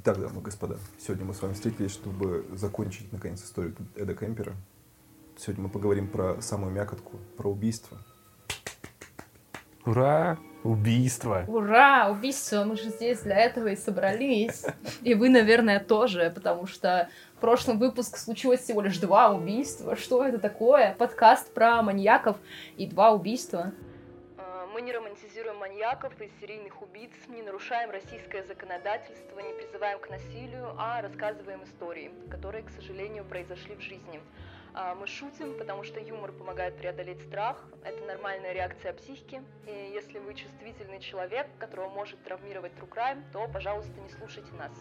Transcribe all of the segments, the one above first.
Итак, дамы и господа, сегодня мы с вами встретились, чтобы закончить, наконец, историю Эда Кемпера. Сегодня мы поговорим про самую мякотку, про убийство. Ура! Убийство! Ура! Убийство! Мы же здесь для этого и собрались. И вы, наверное, тоже, потому что в прошлом выпуске случилось всего лишь два убийства. Что это такое? Подкаст про маньяков и два убийства. Не романтизируем маньяков и серийных убийц, не нарушаем российское законодательство, не призываем к насилию, а рассказываем истории, которые, к сожалению, произошли в жизни. А, Мы шутим, потому что юмор помогает преодолеть страх. Это нормальная реакция психики. И если вы чувствительный человек, которого может травмировать true crime, то, пожалуйста, не слушайте нас.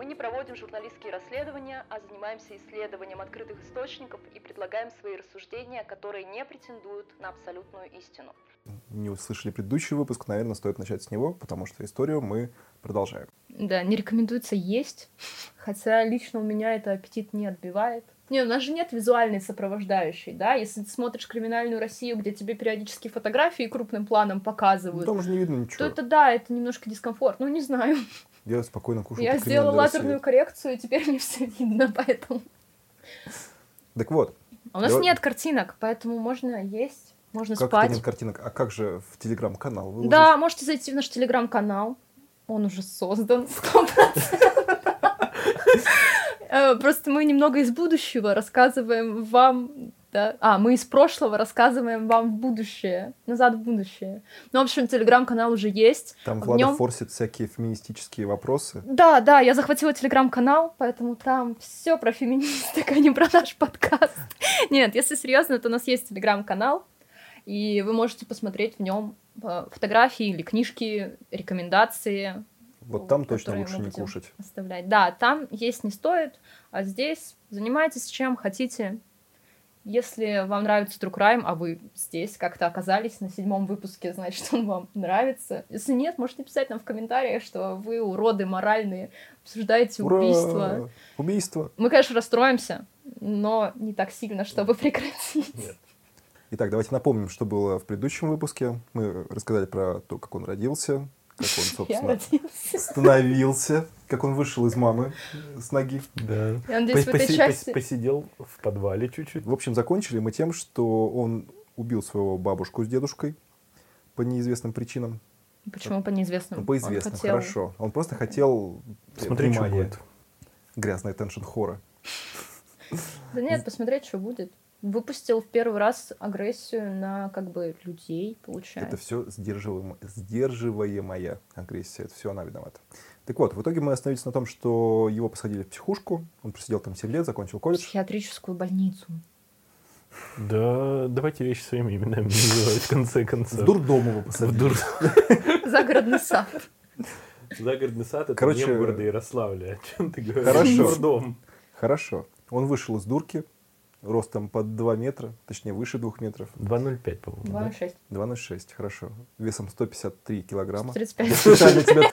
Мы не проводим журналистские расследования, а занимаемся исследованием открытых источников и предлагаем свои рассуждения, которые не претендуют на абсолютную истину. Не услышали предыдущий выпуск, наверное, стоит начать с него, потому что историю мы продолжаем. Да, не рекомендуется есть, хотя лично у меня это аппетит не отбивает. Не, у нас же нет визуальной сопровождающей, да? Если ты смотришь «Криминальную Россию», где тебе периодически фотографии крупным планом показывают, Там уже не видно то ничего. это да, это немножко дискомфорт. Ну, не знаю. Я спокойно кушаю. Я сделала «Криминальной лазерную России». коррекцию, и теперь мне все видно, поэтому... Так вот, А у нас Давай- нет картинок, поэтому можно есть, можно как спать. это нет картинок? А как же в телеграм-канал выложить? Да, можете зайти в наш телеграм-канал. Он уже создан. 100%. Э, Просто мы немного из будущего рассказываем вам... да. А, мы из прошлого рассказываем вам в будущее. Назад в будущее. Ну, в общем, телеграм-канал уже есть. Там в Влада нем- форсит всякие феминистические вопросы. Да, да, я захватила телеграм-канал, поэтому там все про феминисток, а не про наш подкаст. Нет, если серьезно, то у нас есть телеграм-канал, и вы можете посмотреть в нем фотографии или книжки, рекомендации. Вот там точно лучше не кушать. Оставлять. Да, там есть не стоит, а здесь занимайтесь чем хотите. Если вам нравится True Crime, а вы здесь как-то оказались на седьмом выпуске, значит, он вам нравится. Если нет, можете писать нам в комментариях, что вы уроды моральные, обсуждаете Ура! убийство. Убийство! Мы, конечно, расстроимся, но не так сильно, чтобы прекратить. Нет. Итак, давайте напомним, что было в предыдущем выпуске. Мы рассказали про то, как он родился, как он, собственно, становился, как он вышел из мамы с ноги. Да. Я надеюсь, в Пос- этой поси- части... пос- Посидел в подвале чуть-чуть. В общем, закончили мы тем, что он убил своего бабушку с дедушкой по неизвестным причинам. Почему по неизвестному? Ну, по Он известным, хотел- хорошо. Он просто хотел э, Смотри, что будет. Грязная теншн хора. Да нет, посмотреть, что будет. Выпустил в первый раз агрессию на как бы людей, получается. Это все сдерживаемо- сдерживаемая агрессия. Это все она виновата. Так вот, в итоге мы остановились на том, что его посадили в психушку. Он просидел там 7 лет, закончил колледж. Психиатрическую больницу. Да, давайте вещи своими именами называть в конце В концов. дурдом его В посадили. дур- Загородный сад. Загородный сад это Короче, не в городе Ярославле. О чем ты говоришь? Хорошо. Дурдом. Хорошо. Он вышел из дурки, ростом под 2 метра, точнее выше 2 метров. 2,05, по-моему. да? 2,6. 2,06, хорошо. Весом 153 килограмма. 35. Я специально тебя...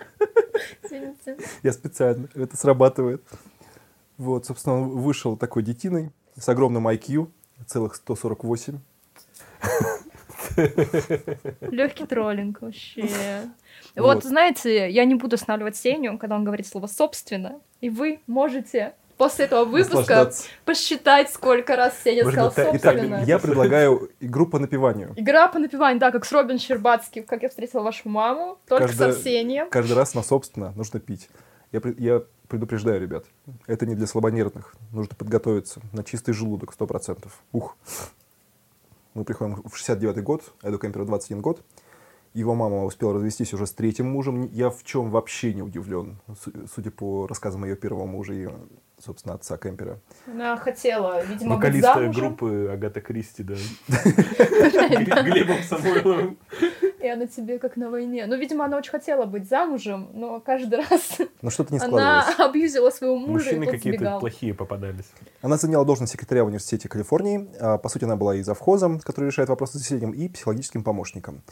Извините. Я специально. Это срабатывает. Вот, собственно, он вышел такой детиной с огромным IQ, целых 148. Легкий троллинг вообще. Вот. Вот, знаете, я не буду останавливать Сеню, когда он говорит слово «собственно», и вы можете после этого выпуска посчитать, сколько раз Сеня Можно сказал Итак, «собственно». я предлагаю игру по напиванию. Игра по напиванию, да, как с Робин Щербацким, как я встретила вашу маму, только Каждая- с Арсением. Каждый раз на собственно нужно пить. Я, я предупреждаю, ребят, это не для слабонервных. Нужно подготовиться на чистый желудок, 100%. Ух. Мы приходим в 69 год, Эду Кемперу 21 год. Его мама успела развестись уже с третьим мужем. Я в чем вообще не удивлен, су- судя по рассказам ее первого мужа и, собственно, отца Кемпера. Она хотела, видимо, быть Вокалиста замужем. группы Агата Кристи, да. Глебом Самойловым. И она тебе как на войне. Ну, видимо, она очень хотела быть замужем, но каждый раз Но что-то не она абьюзила своего мужа, Мужчины и какие-то сбегал. плохие попадались. Она заняла должность секретаря в университете Калифорнии. А, По сути, она была и завхозом, который решает вопросы с населением, и психологическим помощником.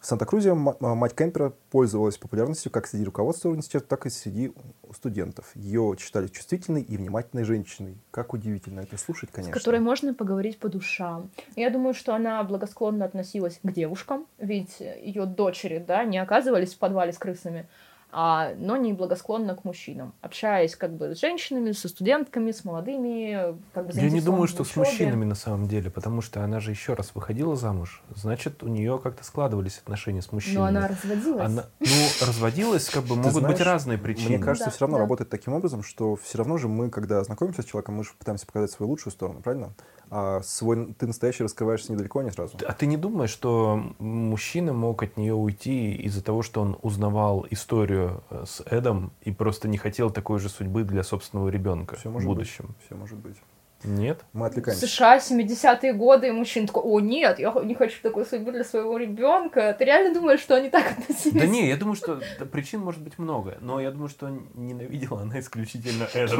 В Санта-Крузе а, мать Кемпера пользовалась популярностью как среди руководства университета, так и среди студентов. Ее считали чувствительной и внимательной женщиной. Как удивительно это слушать, с конечно. которой можно поговорить по душам. Я думаю, что она благосклонно относилась к девушкам, ведь ее дочери, да, не оказывались в подвале с крысами, но не благосклонна к мужчинам. Общаясь как бы с женщинами, со студентками, с молодыми, как бы Я не думаю, что с мужчинами на самом деле, потому что она же еще раз выходила замуж, значит, у нее как-то складывались отношения с мужчинами. Но она разводилась. Она- ну, разводилась, как бы Ты могут быть знаешь, разные причины. Мне кажется, Да, все равно да. работает таким образом, что все равно же мы, когда знакомимся с человеком, мы же пытаемся показать свою лучшую сторону, правильно? А свой ты настоящий раскрываешься недалеко, не сразу. А ты не думаешь, что мужчина мог от нее уйти из-за того, что он узнавал историю э, с Эдом и просто не хотел такой же судьбы для собственного ребенка Все в может будущем? быть. Все может быть. Нет? Мы В отвлекаемся. США 70-е годы, и мужчина такой, о, нет, я не хочу такой судьбы для своего ребенка. Ты реально думаешь, что они так относились? Да не, я думаю, что да, причин может быть много, но я думаю, что ненавидела она исключительно Эдов.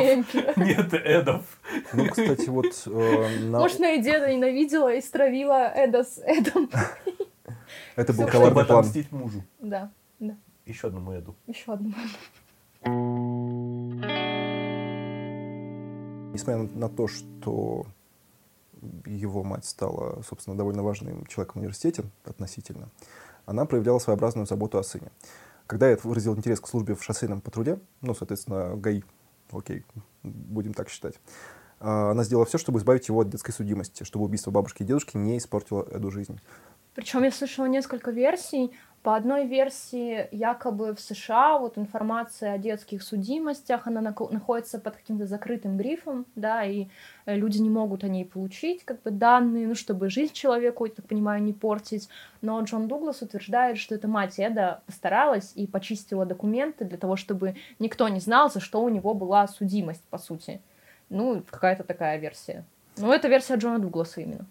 Нет, Эдов. Ну, кстати, вот э, на- Может, и деда ненавидела и стравила Эда с Эдом. это был коварный план. отомстить мужу. Да, Еще одному Эду. еще одну. Несмотря на то, что его мать стала, собственно, довольно важным человеком в университете относительно, она проявляла своеобразную заботу о сыне. Когда я выразил интерес к службе в шоссейном патруле, ну, соответственно, ГАИ, окей, будем так считать, а, она сделала все, чтобы избавить его от детской судимости, чтобы убийство бабушки и дедушки не испортило эту жизнь. Причем я слышала несколько версий. По одной версии, якобы в США вот информация о детских судимостях, она находится под каким-то закрытым грифом, да, и э, люди не могут о ней получить, как бы, данные, ну, чтобы жизнь человеку, я так понимаю, не портить. Но Джон Дуглас утверждает, что эта мать Эда постаралась и почистила документы для того, чтобы никто не знал, за что у него была судимость, по сути. Ну, какая-то такая версия. Ну, это версия Джона Дугласа именно.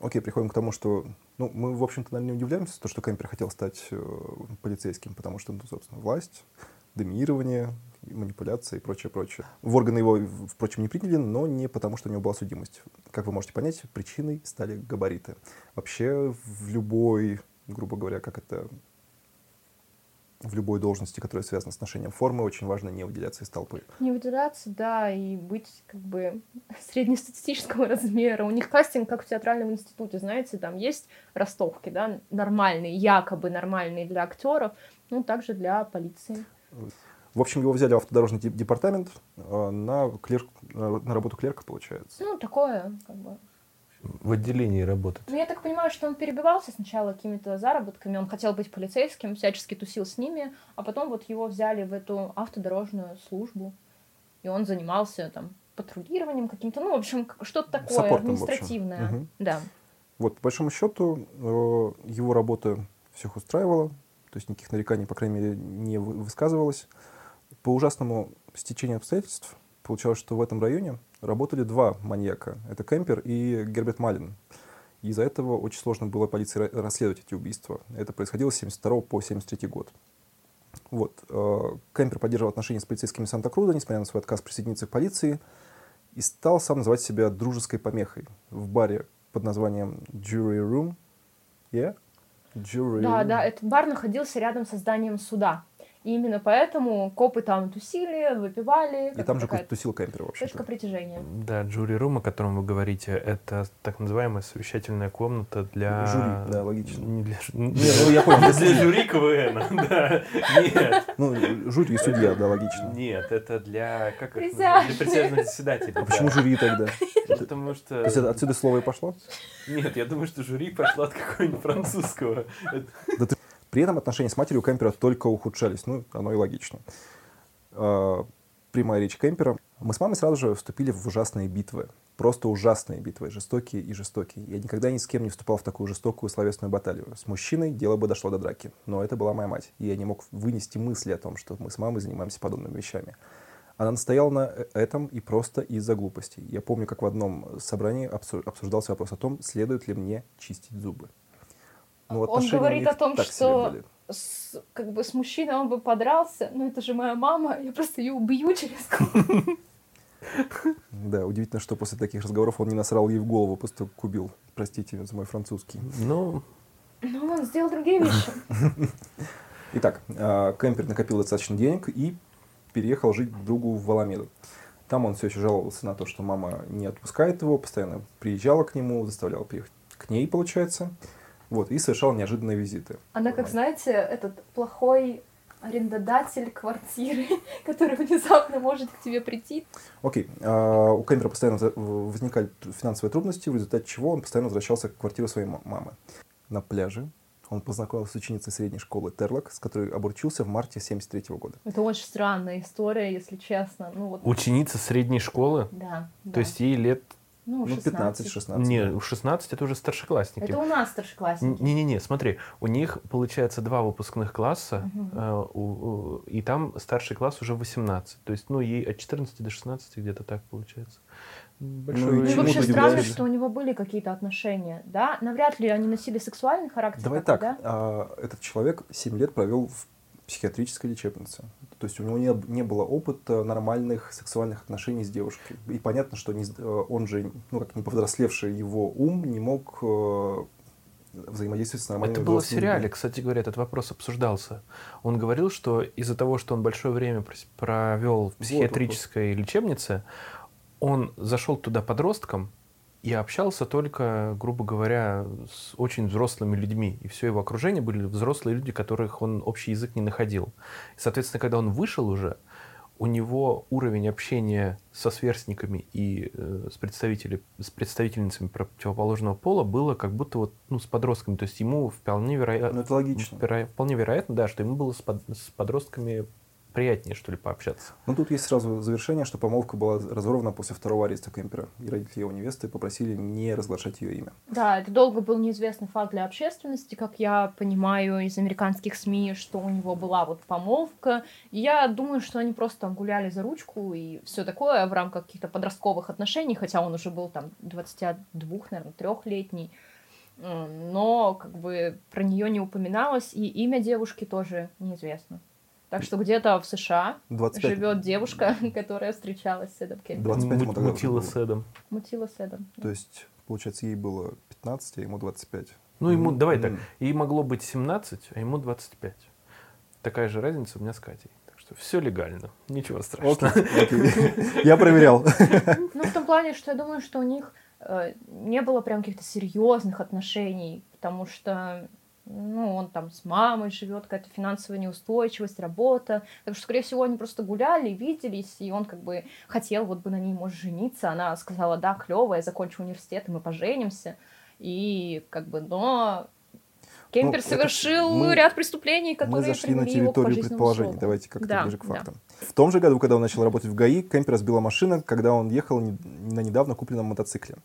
Окей, приходим к тому, что ну, мы, в общем-то, наверное, не удивляемся, то, что Кемпер хотел стать э, полицейским, потому что, ну, собственно, власть, доминирование, манипуляция и прочее, прочее. В органы его, впрочем, не приняли, но не потому, что у него была судимость. Как вы можете понять, причиной стали габариты. Вообще, в любой, грубо говоря, как это в любой должности, которая связана с ношением формы, очень важно не выделяться из толпы. Не выделяться, да, и быть как бы среднестатистического размера. У них кастинг, как в театральном институте, знаете, там есть ростовки, да, нормальные, якобы нормальные для актеров, ну, также для полиции. В общем, его взяли в автодорожный деп- департамент э, на, клерк, э, на работу клерка, получается. Ну, такое, как бы. В отделении работать. Ну, я так понимаю, что он перебивался сначала какими-то заработками, он хотел быть полицейским, всячески тусил с ними, а потом вот его взяли в эту автодорожную службу, и он занимался там патрулированием каким-то, ну, в общем, что-то такое Саппортом, административное. Мгм. Да. Вот, по большому счету, э, его работа всех устраивала, то есть никаких нареканий, по крайней мере, не вы- высказывалось. По ужасному стечению обстоятельств получалось, что в этом районе работали два маньяка. Это Кемпер и Герберт Малин. И из-за этого очень сложно было полиции ра- расследовать эти убийства. Это происходило с 72 по 73 год. Вот. э, Кемпер поддерживал отношения с полицейскими Санта-Круза, несмотря на свой отказ присоединиться к полиции, и стал сам называть себя дружеской помехой в баре под названием Jury Room. Yeah? Jury Да, Room. да, этот бар находился рядом со зданием суда. И именно поэтому копы там тусили, выпивали. И там же тусил Кемпер, в точка общем-то. притяжения. Да, жюри рум, о котором вы говорите, это так называемая совещательная комната для... Жюри, да, логично. Не для... жю- Не, ну я понял, Для жюри КВН, да. Нет, Ну, жюри и судья, да, логично. нет, это для... Как их? Для присяжных заседателей. А почему да. жюри тогда? Потому что... То есть это отсюда слово и пошло? Нет, я думаю, что жюри пошло от какого-нибудь французского. Это- При этом отношения с матерью Кемпера только ухудшались. Ну, оно и логично. А, Прямая речь Кемпера. Мы с мамой сразу же вступили в ужасные битвы. Просто ужасные битвы, жестокие и жестокие. Я никогда ни с кем не вступал в такую жестокую словесную баталию. С мужчиной дело бы дошло до драки. Но это была моя мать. И я не мог вынести мысли о том, что мы с мамой занимаемся подобными вещами. Она настояла на этом и просто из-за глупостей. Я помню, как в одном собрании обсу- обсуждался вопрос о том, следует ли мне чистить зубы. Ну, Он говорит о том, что с, как бы с мужчиной он бы подрался, но это же моя мама, я просто ее убью через. Да, удивительно, что после таких разговоров он не насрал ей в голову, после того, как убил. Простите за мой французский. Ну, Но он сделал другие вещи. Итак, а, Кемпер накопил достаточно денег и переехал жить к другу в Валамеду. Там он все еще жаловался на то, что мама не отпускает его, постоянно приезжала к нему, заставляла приехать к ней, получается. Вот, и совершал неожиданные визиты. Она, как знаете, этот плохой арендодатель квартиры, который внезапно может к тебе прийти. Окей. А, у Кэмпера постоянно возникали финансовые трудности, в результате чего он постоянно возвращался к квартире своей ма- мамы. На пляже он познакомился с ученицей средней школы Терлок, с которой обручился в марте 73 года. Это очень странная история, если честно. Ну вот, Ученица средней школы, да. то да. есть ей лет... ну, Ну, 16. 15-16. Не, 16 это уже старшеклассники. Это у нас старшеклассники. Не-не-не, смотри, у них получается два выпускных класса, Мгм. э, у- у- и там старший класс уже 18. То есть, ну, ей от 14 до 16 где-то так получается. Большой Ну, и Ну вообще странно, что у него были какие-то отношения, да? Навряд ли они носили сексуальный характер. Давай так, да? а, этот человек 7 лет провел в психиатрической лечебнице. То есть у него не, не было опыта нормальных сексуальных отношений с девушкой. И понятно, что не э, он же, ну как не повзрослевший его ум, не мог э, взаимодействовать с нормальными Это было в сериале, людьми. кстати говоря, этот вопрос обсуждался. Он говорил, что из-за того, что он большое время провел в психиатрической лечебнице, он зашел туда подростком и общался только, грубо говоря, с очень взрослыми людьми. И все его окружение были взрослые люди, которых он общий язык не находил. И, соответственно, когда он вышел уже, у него уровень общения со сверстниками и э, с, представителями, с представительницами противоположного пола было как будто вот, ну, с подростками. То есть ему вполне, вероя- Ну, это логично. веро- вполне вероятно, да, что ему было с, под- с подростками приятнее, что ли, пообщаться. Но тут есть сразу завершение, что помолвка была разорвана после второго ареста Кемпера. И родители его невесты попросили не разглашать ее имя. Да, это долго был неизвестный факт для общественности, как я понимаю из американских СМИ, что у него была вот помолвка. И я думаю, что они просто там гуляли за ручку и все такое в рамках каких-то подростковых отношений, хотя он уже был там 22, наверное, трехлетний. Но как бы про нее не упоминалось, и имя девушки тоже неизвестно. Так что где-то в США 25. живет девушка, которая встречалась с Эдом Кемпером. 25 ему тогда Мутила с Эдом. Мутила с Эдом. То есть, получается, ей было 15, а ему 25. Ну, ему, М, давай так, ей могло быть 17, а ему 25. Такая же разница у меня с Катей. Так что все легально, ничего страшного. Я проверял. Ну, в том плане, что я думаю, что у них э, не было прям каких-то серьезных отношений, потому что ну, он там с мамой живет, какая-то финансовая неустойчивость, работа. Так что, скорее всего, они просто гуляли, виделись, и он как бы хотел вот бы на ней, может, жениться. Она сказала, да, клево, я закончу университет, и мы поженимся. И как бы, но Кемпер Ну, совершил мы- ряд преступлений, Мы которые зашли на территорию предположений. Давайте как-то Да, ближе к да. фактам. В том же году, когда он начал работать в ГАИ, Кемпера сбила машина, когда он ехал на недавно купленном мотоцикле.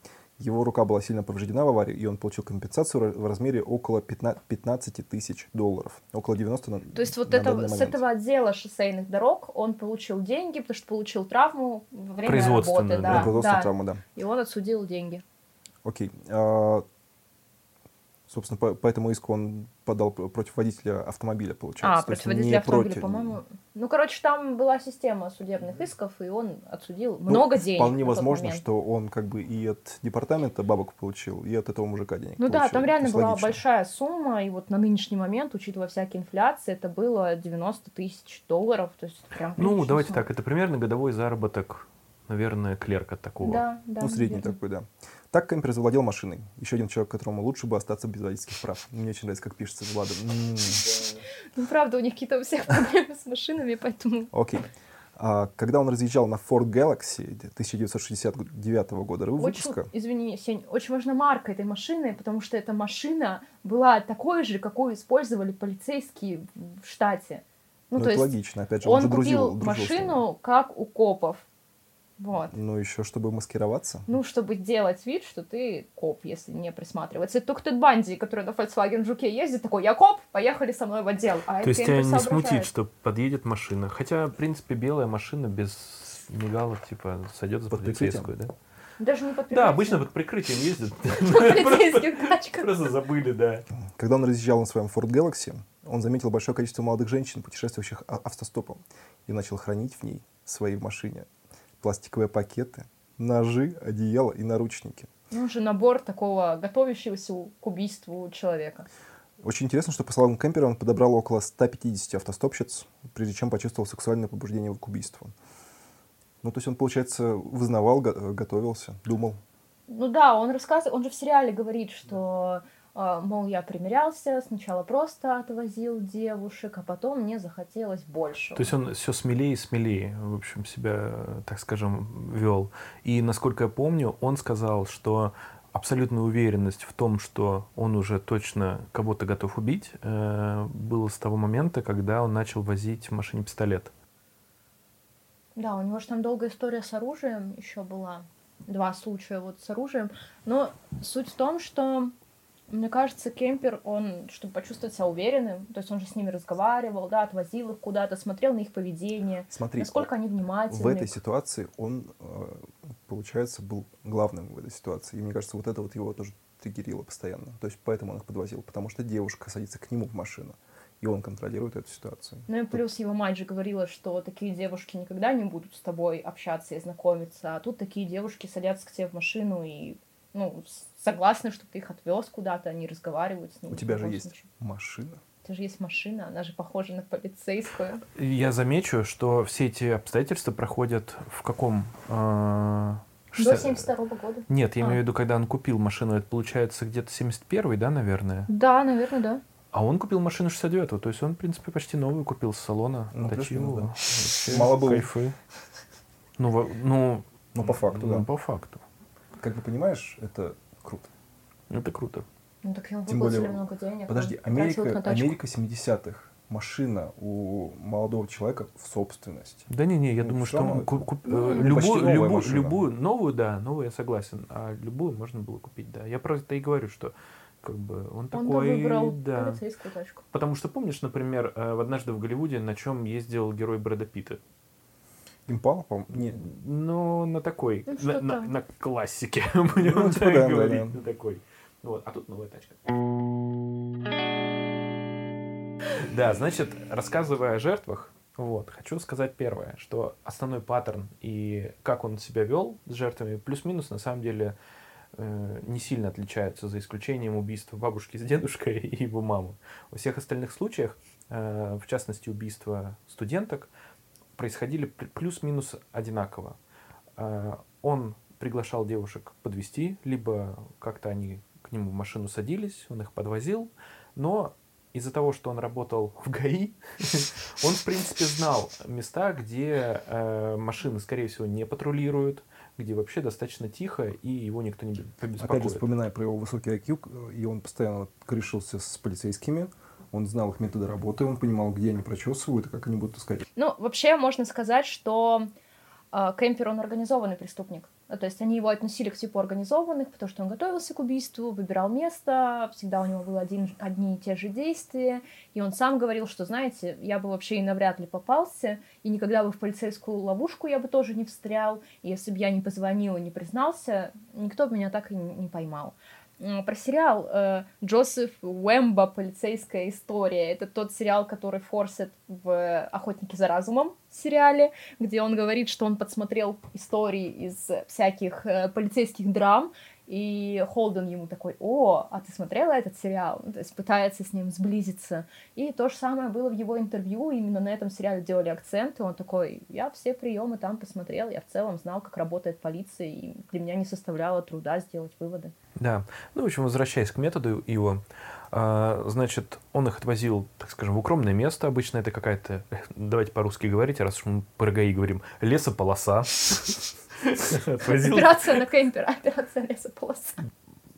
Его рука была сильно повреждена в аварии, и он получил компенсацию в размере около 15 15 тысяч долларов. Около 90 на То есть вот на это, данный с этого отдела шоссейных дорог он получил деньги, потому что получил травму во время работы. да. Да, производственную да. травму, да. И он отсудил деньги. Окей. А, собственно, по, по этому иску он подал против водителя автомобиля, получается. А, То есть против водителя не автомобиля, против- по-моему. Ну, короче, там была система судебных исков, и он отсудил Ну, много денег. Вполне возможно, момент. что он как бы и от департамента бабок получил, и от этого мужика денег Ну да, получил. там То реально была логично. большая сумма, и вот на нынешний момент, учитывая всякие инфляции, это было 90 тысяч долларов. То есть прям Ну, давайте сумма. так, это примерно годовой заработок, наверное, клерка такого. Да, да. Ну, средний верно. такой, да. Так Кемпер завладел машиной. Еще один человек, которому лучше бы остаться без водительских прав. Мне очень нравится, как пишется Влада. Ну, правда, у них какие-то у всех проблемы с машинами, поэтому... Окей. А, когда он разъезжал на Ford Galaxy 1969 года Очень, выпуска, извини, Сень, очень важна марка этой машины, потому что эта машина была такой же, какую использовали полицейские в штате. Ну, ну, то это есть логично, опять же, он, он же друзил, купил ними. машину, как у копов. Вот. Ну, еще чтобы маскироваться. Ну, чтобы делать вид, что ты коп, если не присматриваться. Это только Тед Банди, который на Volkswagen Жуке ездит, такой, я коп, поехали со мной в отдел. А То есть тебя не соображает. смутит, что подъедет машина. Хотя, в принципе, белая машина без мигалок, типа, сойдет за Под прикрытием. полицейскую, да? Даже не под Да, прикрытием. обычно под прикрытием ездят. В полицейских тачках. Просто забыли, да. Когда он разъезжал на своем Ford Galaxy, он заметил большое количество молодых женщин, путешествующих а- автостопом, и начал хранить в ней, в своей машине, пластиковые пакеты, ножи, одеяло и наручники. Ну, же набор такого готовящегося к убийству человека. Очень интересно, что, по словам Кемпера, он подобрал около 150 автостопщиц, прежде чем почувствовал сексуальное побуждение к убийству. Ну, то есть он, получается, вызнавал, го- готовился, думал. Ну да, он рассказывает, он же в сериале говорит, что А, мол, я примерялся, сначала просто отвозил девушек, а потом мне захотелось больше. То есть он все смелее и смелее, в общем, себя, так скажем, вел. И, насколько я помню, он сказал, что абсолютная уверенность в том, что он уже точно кого-то готов убить, э, было с того момента, когда он начал возить в машине пистолет. Да, у него же там долгая история с оружием еще была. Два случая вот с оружием. Но суть в том, что мне кажется, кемпер, он, чтобы почувствовать себя уверенным, то есть он же с ними разговаривал, да, отвозил их куда-то, смотрел на их поведение, Смотри, насколько они внимательны. В этой ситуации он, э, получается, был главным в этой ситуации. И мне кажется, вот это вот его тоже триггерило постоянно. То есть поэтому он их подвозил, потому что девушка садится к нему в машину, и он контролирует эту ситуацию. Ну и плюс его мать же говорила, что такие девушки никогда не будут с тобой общаться и знакомиться, а тут такие девушки садятся к тебе в машину и ну, согласны, чтобы ты их отвез куда-то, они разговаривают с ними. У тебя же есть случае. машина. У тебя же есть машина, она же похожа на полицейскую. Я замечу, что все эти обстоятельства проходят в каком... Э, До 72 -го года. Нет, я а. имею в виду, когда он купил машину, это получается где-то 71-й, да, наверное? Да, наверное, да. А он купил машину 69-го, то есть он, в принципе, почти новую купил с салона. Ну, Точилу. Да. Мало было. Кайфы. Ну, ну, ну, по факту, ну, да. по факту как бы понимаешь, это круто. Это круто. Ну так ему Тем более, много денег. Подожди, Америка, Америка 70-х. Машина у молодого человека в собственности. Да не, не, я ну, думаю, что он куп, куп, ну, э, любую, любую, любую, новую, да, новую я согласен, а любую можно было купить, да. Я просто и говорю, что как бы он, он такой, выбрал да. полицейскую тачку. Потому что помнишь, например, э, в однажды в Голливуде на чем ездил герой Брэда Питта? Импала, по-моему? Нет. Ну, на такой, ну, на, на, на классике, будем ну, типа, да, говорить, да, да. на такой. Вот, а тут новая тачка. Да, значит, рассказывая о жертвах, вот, хочу сказать первое, что основной паттерн и как он себя вел с жертвами, плюс-минус, на самом деле, э, не сильно отличаются, за исключением убийства бабушки с дедушкой и его мамы. Во всех остальных случаях, э, в частности, убийства студенток, происходили плюс-минус одинаково. А, он приглашал девушек подвести, либо как-то они к нему в машину садились, он их подвозил, но из-за того, что он работал в ГАИ, он, в принципе, знал места, где э, машины, скорее всего, не патрулируют, где вообще достаточно тихо, и его никто не побеспокоит. Опять же, вспоминая про его высокий IQ, и он постоянно корешился с полицейскими, он знал их методы работы, он понимал, где они прочесывают и как они будут искать. Ну, вообще можно сказать, что э, Кемпер, он организованный преступник. Ну, то есть они его относили к типу организованных, потому что он готовился к убийству, выбирал место, всегда у него было один, одни и те же действия, и он сам говорил, что, знаете, я бы вообще и навряд ли попался, и никогда бы в полицейскую ловушку я бы тоже не встрял, и если бы я не позвонил и не признался, никто бы меня так и не поймал про сериал э, Джозеф Уэмбо «Полицейская история». Это тот сериал, который форсит в «Охотники за разумом» сериале, где он говорит, что он подсмотрел истории из всяких э, полицейских драм, и Холден ему такой, о, а ты смотрела этот сериал? Ну, то есть пытается с ним сблизиться. И то же самое было в его интервью, именно на этом сериале делали акценты. Он такой, я все приемы там посмотрел, я в целом знал, как работает полиция, и для меня не составляло труда сделать выводы. Да, ну, в общем, возвращаясь к методу его, а, значит, он их отвозил, так скажем, в укромное место. Обычно это какая-то, давайте по-русски говорить, раз уж мы про ГАИ говорим, лесополоса. Операция на кемпера, операция лесополоса.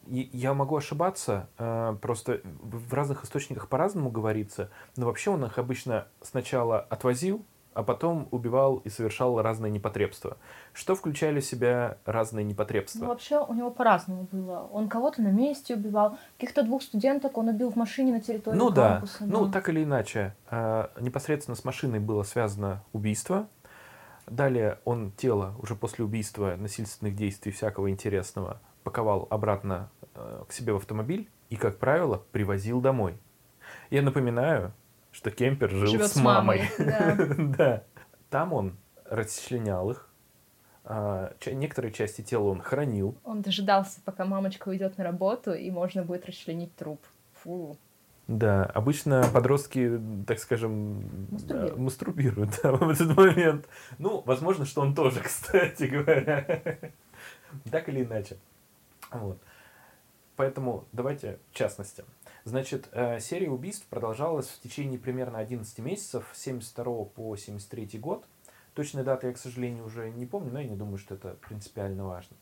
Я могу ошибаться, э, просто в разных источниках по-разному говорится, но вообще он их обычно сначала отвозил, а потом убивал и совершал разные непотребства. Что включали в себя разные непотребства? Ну, вообще у него по-разному было. Он кого-то на месте убивал, каких-то двух студенток он убил в машине на территории ну, кампуса. Да. Ну, так или иначе, э, непосредственно с машиной было связано убийство, Далее он тело уже после убийства, насильственных действий, всякого интересного, паковал обратно э, к себе в автомобиль и, как правило, привозил домой. Я напоминаю, что Кемпер жил Живет с мамой. Да. Там он расчленял их. А, некоторые части тела он хранил. Он дожидался, пока мамочка уйдет на работу, и можно будет расчленить труп. Фу. Да, обычно подростки, так скажем, мастурбируют, мастурбируют да, в этот момент. Ну, возможно, что он тоже, кстати говоря. так или иначе. Вот. Поэтому давайте в частности. Значит, э, серия убийств продолжалась в течение примерно 11 месяцев, с 72 по 73 год. Точной даты я, к сожалению, уже не помню, но я не думаю, что это принципиально важно.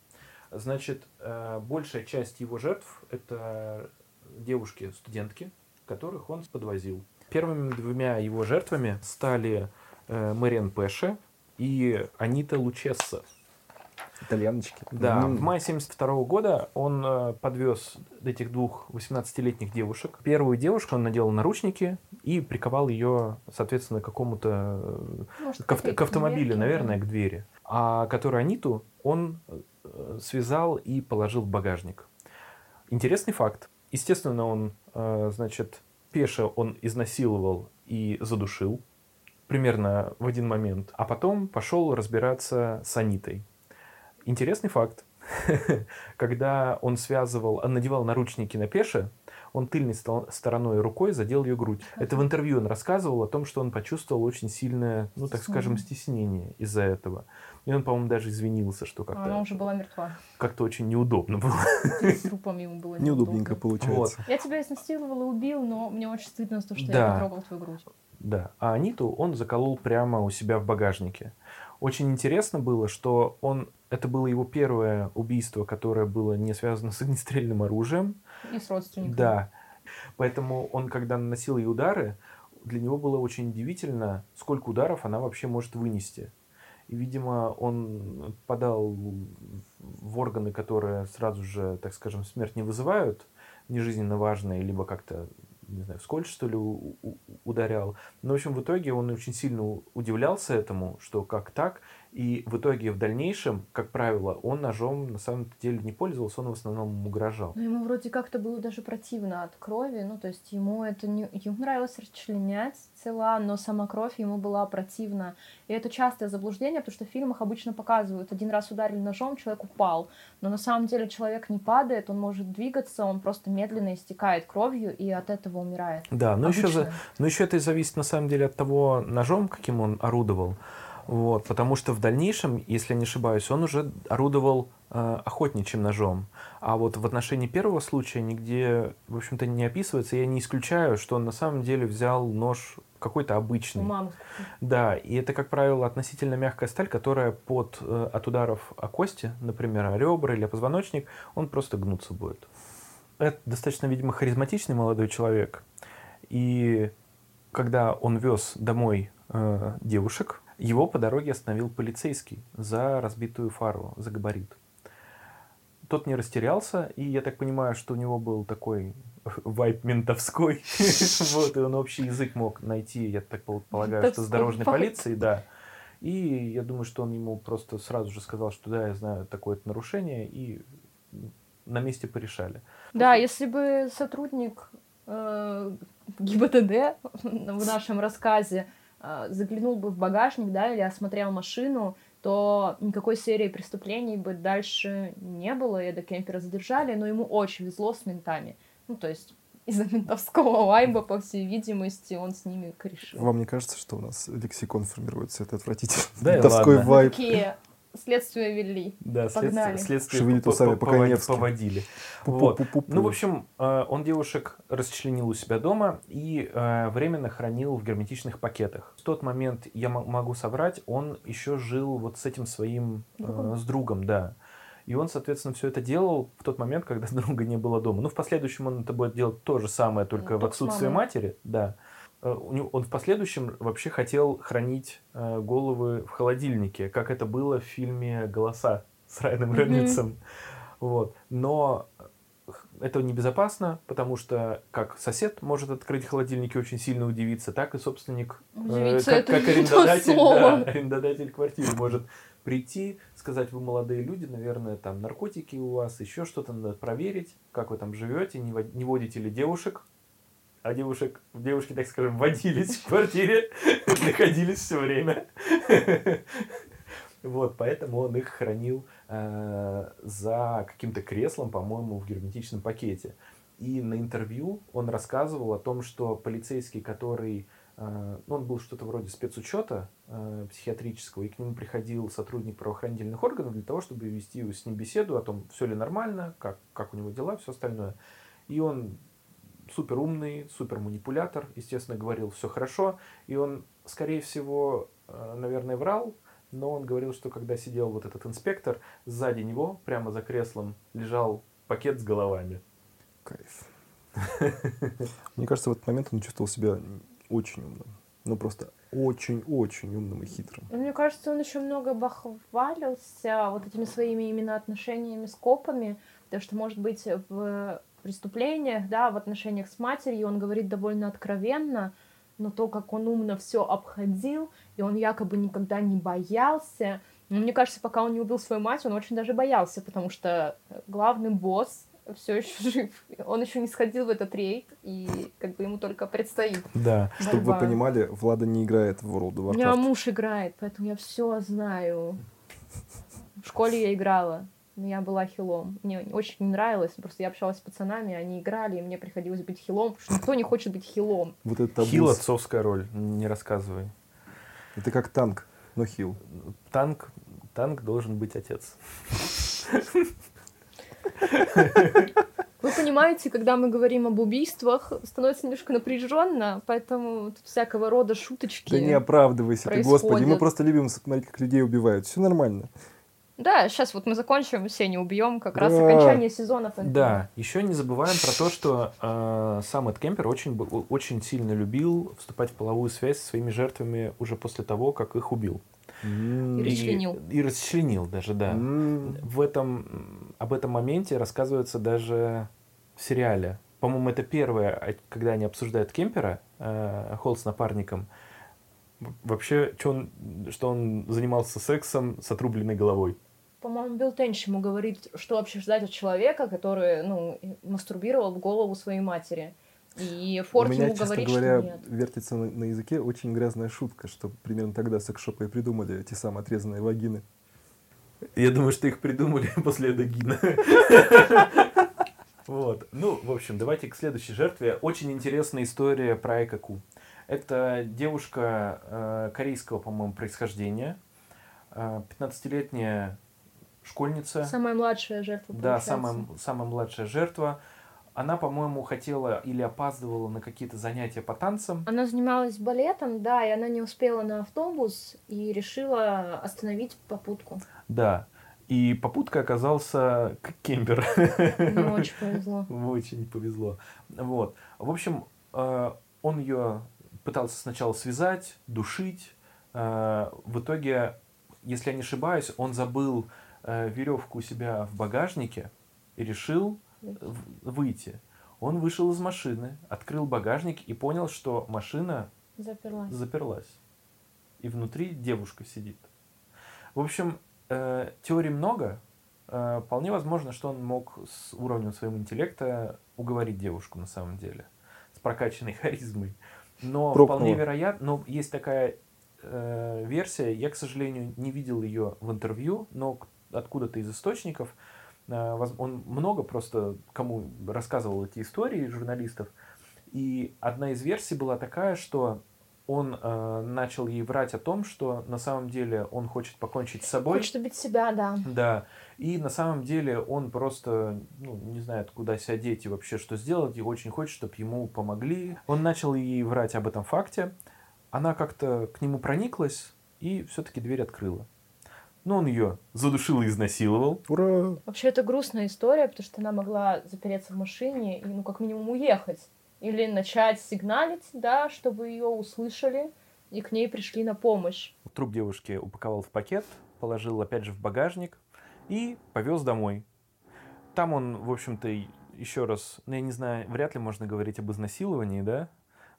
Значит, э, большая часть его жертв – это девушки-студентки, которых он подвозил. Первыми двумя его жертвами стали э, Мэриан Пэше и Анита Лучесса. Итальяночки. Да, М. в мае 72 года он э, подвез этих двух 18-летних девушек. Первую девушку он надел наручники и приковал ее, соответственно, к какому-то э, Может, к, авто- к автомобилю, наверное, да. к двери. А которую Аниту он э, связал и положил в багажник. Интересный факт. Естественно, он, э, значит, Пеша он изнасиловал и задушил примерно в один момент, а потом пошел разбираться с Анитой. Интересный факт. Когда он связывал, он надевал наручники на Пеше, он тыльной стороной рукой задел ее грудь. Это в интервью он рассказывал о том, что он почувствовал очень сильное, ну так скажем, стеснение из-за этого. И он, по-моему, даже извинился, что А Она как-то уже была мертва. как-то очень неудобно было. С трупом ему было Неудобненько неудобно. получается. Я тебя изнасиловал и убил, но мне очень стыдно за то, что Да. я потрогал твою грудь. Да, а Аниту он заколол прямо у себя в багажнике. Очень интересно было, что он это было его первое убийство, которое было не связано с огнестрельным оружием. И с родственниками. Да. Поэтому он, когда наносил ей удары, для него было очень удивительно, сколько ударов она вообще может вынести. И, видимо, он подал в органы, которые сразу же, так скажем, смерть не вызывают, не жизненно важные, либо как-то, не знаю, вскользь, что ли, ударял. Но, в общем, в итоге он очень сильно удивлялся этому, что как так. И в итоге в дальнейшем, как правило, он ножом на самом деле не пользовался, он в основном ему угрожал. Но ему вроде как-то было даже противно от крови, ну, то есть ему это не... Ему нравилось расчленять тела, но сама кровь ему была противна. И это частое заблуждение, потому что в фильмах обычно показывают, один раз ударили ножом, человек упал. Но на самом деле человек не падает, он может двигаться, он просто медленно истекает кровью и от этого умирает. Да, но еще, за, но еще это зависит на самом деле от того ножом, каким он орудовал. Вот, потому что в дальнейшем, если я не ошибаюсь, он уже орудовал э, охотничьим ножом. А вот в отношении первого случая нигде, в общем-то, не описывается. Я не исключаю, что он на самом деле взял нож какой-то обычный. мамы. Да, и это, как правило, относительно мягкая сталь, которая под, э, от ударов о кости, например, о ребра или о позвоночник, он просто гнуться будет. Это достаточно, видимо, харизматичный молодой человек. И когда он вез домой э, девушек, его по дороге остановил полицейский за разбитую фару, за габарит. Тот не растерялся, и я так понимаю, что у него был такой вайп ментовской. Вот, и он общий язык мог найти, я так пол- полагаю, что с дорожной полицией, да. И я думаю, что он ему просто сразу же сказал, что да, я знаю такое-то нарушение, и на месте порешали. Да, если бы сотрудник э, ГИБДД в нашем рассказе заглянул бы в багажник, да, или осмотрел машину, то никакой серии преступлений бы дальше не было, и Эда Кемпера задержали, но ему очень везло с ментами. Ну, то есть из-за ментовского вайба, по всей видимости, он с ними корешил. Вам не кажется, что у нас лексикон формируется? Это отвратительно. Да ладно. вайб. Такие следствия вели. Да, Погнали. следствие, следствие по- усами по- по-коневски. поводили. Вот. Пу-пу-пу-пу. Ну, в общем, э, он девушек расчленил у себя дома и э, временно хранил в герметичных пакетах. В тот момент, я могу соврать, он еще жил вот с этим своим, э, Другом? с другом, да. И он, соответственно, все это делал в тот момент, когда друга не было дома. Ну, в последующем он это будет делать то же самое, только Ну, в мамой. матери, да. Э, у него- Он в последующем вообще хотел хранить э, головы в холодильнике, как это было в фильме «Голоса» с Райаном. Рейнольдсом. Вот. Но это небезопасно, потому что как сосед может открыть холодильник и очень сильно удивиться, так и собственник, э, Удивиться как, это как то арендодатель, да, арендодатель квартиры может прийти, сказать, вы молодые люди, наверное, там наркотики у вас, еще что-то надо проверить, как вы там живете, не водите ли девушек, а девушек, девушки, так скажем, водились в квартире, находились все время. Вот, поэтому он их хранил э, за каким-то креслом, по-моему, в герметичном пакете. И на интервью он рассказывал о том, что полицейский, который э, ну, он был что-то вроде спецучета э, психиатрического, и к нему приходил сотрудник правоохранительных органов для того, чтобы вести с ним беседу о том, все ли нормально, как, как у него дела, все остальное. И он супер умный, супер манипулятор, естественно, говорил все хорошо, и он, скорее всего, э, наверное, врал, но он говорил, что когда сидел вот этот инспектор, сзади него, прямо за креслом, лежал пакет с головами. Кайф. Мне кажется, в этот момент он чувствовал себя очень умным. Ну, просто очень-очень умным и хитрым. Мне кажется, он еще много бахвалился вот этими своими именно отношениями с копами, потому что, может быть, в преступлениях, да, в отношениях с матерью он говорит довольно откровенно, но то, как он умно все обходил, и он якобы никогда не боялся. Но мне кажется, пока он не убил свою мать, он очень даже боялся, потому что главный босс все еще жив. Он еще не сходил в этот рейд, и как бы ему только предстоит. Да. Борьба. Чтобы вы понимали, Влада не играет в World of Warcraft. У меня муж играет, поэтому я все знаю. В школе я играла. Но я была хилом. Мне очень не нравилось. Просто я общалась с пацанами, они играли, и мне приходилось быть хилом, потому что никто не хочет быть хилом. Вот это Хил отцовская роль, не рассказывай. Это как танк, но хил. Танк, танк должен быть отец. Вы понимаете, когда мы говорим об убийствах, становится немножко напряженно, поэтому тут всякого рода шуточки. Да не оправдывайся ты, господи, мы просто любим смотреть, как людей убивают. Все нормально. Да, сейчас вот мы закончим, все не убьем, как да. раз окончание сезона. Да, еще не забываем про то, что э, сам Эд Кемпер очень, очень сильно любил вступать в половую связь со своими жертвами уже после того, как их убил. И расчленил. И, и расчленил даже, да. В этом, об этом моменте рассказывается даже в сериале. По-моему, это первое, а, когда они обсуждают Кемпера, э, Холл с напарником. Вообще, что он, что он занимался сексом с отрубленной головой. По-моему, Билл Тенч ему говорит, что вообще ждать от человека, который, ну, мастурбировал в голову своей матери. И Форд У меня, ему честно говорит, говоря, что нет. вертится на, на языке очень грязная шутка, что примерно тогда секс-шопы и придумали эти самые отрезанные вагины. Я думаю, что их придумали после Эдогина. Вот. Ну, в общем, давайте к следующей жертве. Очень интересная история про Экаку. Это девушка э, корейского, по-моему, происхождения. Э, 15-летняя школьница. Самая младшая жертва, Да, самая, самая младшая жертва. Она, по-моему, хотела или опаздывала на какие-то занятия по танцам. Она занималась балетом, да, и она не успела на автобус и решила остановить попутку. Да. И попутка оказался кемпер. Ему очень повезло. Очень повезло. Вот. В общем, э, он ее пытался сначала связать, душить. Э, в итоге, если я не ошибаюсь, он забыл веревку у себя в багажнике и решил выйти. Он вышел из машины, открыл багажник и понял, что машина заперлась. заперлась. И внутри девушка сидит. В общем, э, теорий много. Э, вполне возможно, что он мог с уровнем своего интеллекта уговорить девушку на самом деле. С прокачанной харизмой. Но Пробного. вполне вероятно, но есть такая э, версия, я, к сожалению, не видел ее в интервью, но откуда-то из источников, Э, он много просто кому рассказывал эти истории журналистов. И одна из версий была такая, что он э, начал ей врать о том, что на самом деле он хочет покончить с собой. Хочет убить себя, да. Да. И на самом деле он просто ну, не знает, куда себя деть и вообще что сделать, и очень хочет, чтобы ему помогли. Он начал ей врать об этом факте. Она как-то к нему прониклась и все-таки дверь открыла. Но он ее задушил и изнасиловал. Ура! Вообще это грустная история, потому что она могла запереться в машине и, ну, как минимум, уехать. Или начать сигналить, да, чтобы ее услышали и к ней пришли на помощь. Труп девушки упаковал в пакет, положил опять же в багажник и повез домой. Там он, в общем-то, еще раз, ну, я не знаю, вряд ли можно говорить об изнасиловании, да?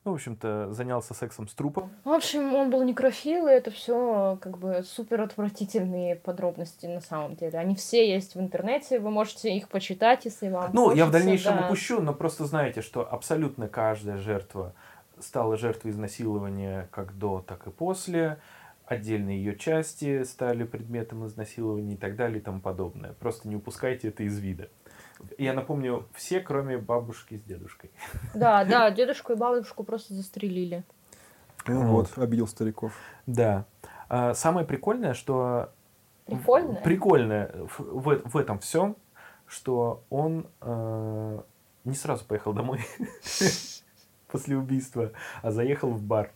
Ну, в общем-то, занялся сексом с трупом. В общем, он был некрофил, и это все как бы супер отвратительные подробности на самом деле. Они все есть в интернете, вы можете их почитать, если вам Ну, хочется, я в дальнейшем да. опущу, но просто знаете, что абсолютно каждая жертва стала жертвой изнасилования как до, так и после. Отдельные ее части стали предметом изнасилования и так далее и тому подобное. Просто не упускайте это из вида. Я напомню, все, кроме бабушки с дедушкой. Да, да, дедушку и бабушку просто застрелили. Ну вот, обидел стариков. Да. А, самое прикольное, что... Прикольное? Прикольное в, в, в этом всем, что он э, не сразу поехал домой после убийства, а заехал в бар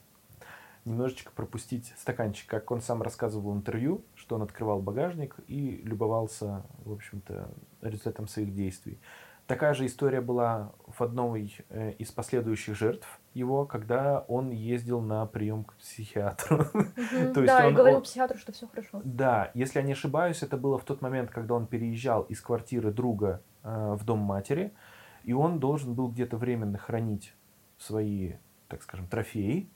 немножечко пропустить стаканчик, как он сам рассказывал в интервью, что он открывал багажник и любовался, в общем-то, результатом своих действий. Такая же история была в одной э, из последующих жертв его, когда он ездил на прием к психиатру. да, и говорил психиатру, что все хорошо. Да, если я не ошибаюсь, это было в тот момент, когда он переезжал из квартиры друга э, в дом матери, и он должен был где-то временно хранить свои, так скажем, трофеи.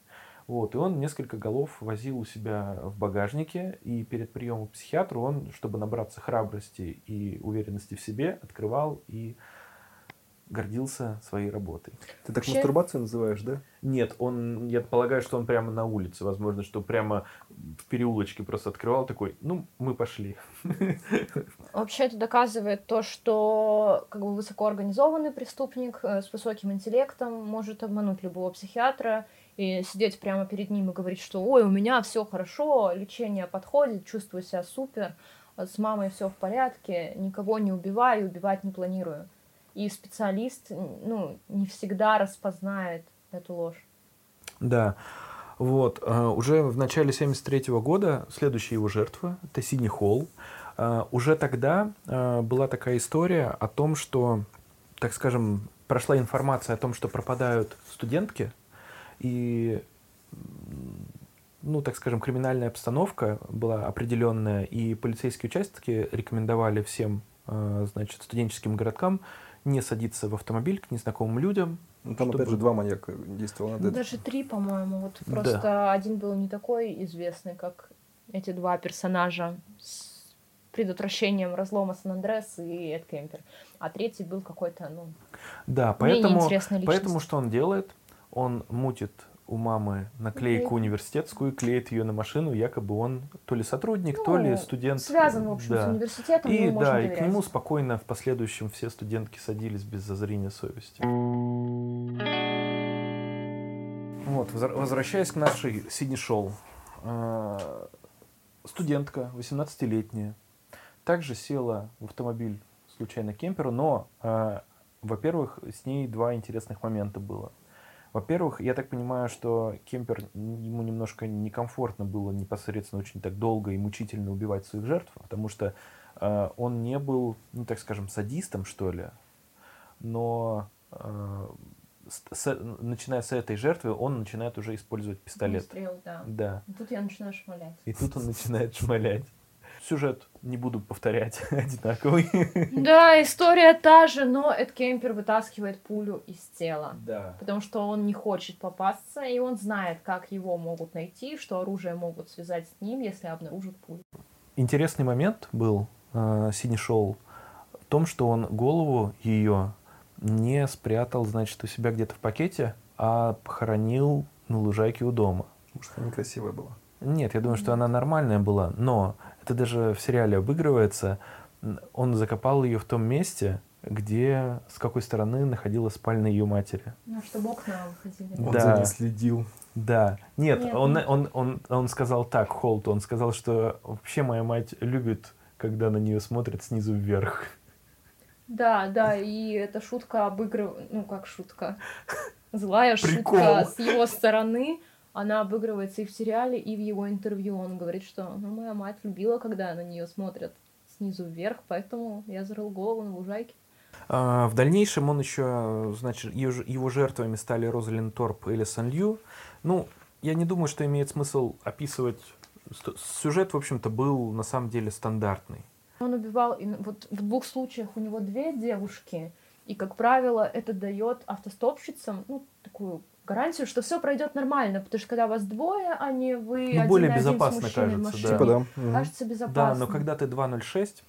Вот, и он несколько голов возил у себя в багажнике, и перед приемом к психиатру он, чтобы набраться храбрости и уверенности в себе, открывал и гордился своей работой. Ты так Вообще... мастурбацию называешь, да? Нет, он, я полагаю, что он прямо на улице, возможно, что прямо в переулочке просто открывал такой, ну, мы пошли. Вообще это доказывает то, что как бы высокоорганизованный преступник э, с высоким интеллектом может обмануть любого психиатра и сидеть прямо перед ним и говорить, что ой, у меня все хорошо, лечение подходит, чувствую себя супер, с мамой все в порядке, никого не убиваю, убивать не планирую и специалист ну, не всегда распознает эту ложь. Да. Вот. А, уже в начале 73 года следующая его жертва, это Сидни Холл. А, уже тогда а, была такая история о том, что, так скажем, прошла информация о том, что пропадают студентки, и ну, так скажем, криминальная обстановка была определенная, и полицейские участки рекомендовали всем, значит, студенческим городкам не садиться в автомобиль к незнакомым людям. Ну, там, чтобы... опять же, два маньяка действовало. Ну, даже три, по-моему. Вот просто да. один был не такой известный, как эти два персонажа с предотвращением разлома Сан-Андрес и Эд Кемпер. А третий был какой-то, ну, да, поэтому, поэтому что он делает? Он мутит у мамы наклейку университетскую, клеит ее на машину, якобы он то ли сотрудник, ну, то ли студент. Связан, в общем, да. с университетом. И да, доверять. и к нему спокойно в последующем все студентки садились без зазрения совести. Вот, возвращаясь к нашей Сидни Шоу. А, студентка, 18-летняя, также села в автомобиль случайно кемперу, но, а, во-первых, с ней два интересных момента было. Во-первых, я так понимаю, что Кемпер, ему немножко некомфортно было непосредственно очень так долго и мучительно убивать своих жертв, потому что э, он не был, ну так скажем, садистом, что ли, но э, с, начиная с этой жертвы, он начинает уже использовать пистолет. Стрел, да. да. И тут я начинаю шмалять. И тут он начинает шмалять. Сюжет не буду повторять, одинаковый. Да, история та же, но Эд Кемпер вытаскивает пулю из тела. Да. Потому что он не хочет попасться, и он знает, как его могут найти, что оружие могут связать с ним, если обнаружат пулю. Интересный момент был э, Синий Шоу в том, что он голову ее не спрятал, значит, у себя где-то в пакете, а похоронил на лужайке у дома. Может, она некрасивая была? Нет, я думаю, что она нормальная была, но это даже в сериале обыгрывается. Он закопал ее в том месте, где с какой стороны находилась спальня ее матери. Ну, чтобы окна выходили. Он да. за ней следил. Да. Нет, Нет он, он, он, он сказал так, Холт, он сказал, что вообще моя мать любит, когда на нее смотрят снизу вверх. Да, да, и эта шутка обыгрывает, ну как шутка, злая Прикол. шутка с его стороны, она обыгрывается и в сериале, и в его интервью. Он говорит, что ну, моя мать любила, когда на нее смотрят снизу вверх, поэтому я зарыл голову на лужайке. А, в дальнейшем он еще, значит, его жертвами стали Розалин Торп и Элисон Лью. Ну, я не думаю, что имеет смысл описывать. Сюжет, в общем-то, был на самом деле стандартный. Он убивал, вот в двух случаях у него две девушки, и, как правило, это дает автостопщицам ну, такую гарантию, что все пройдет нормально, потому что когда вас двое, а не вы ну, один более безопасно кажется, машине, да. Типа, да. Кажется безопасно. Да, но когда ты 2.06...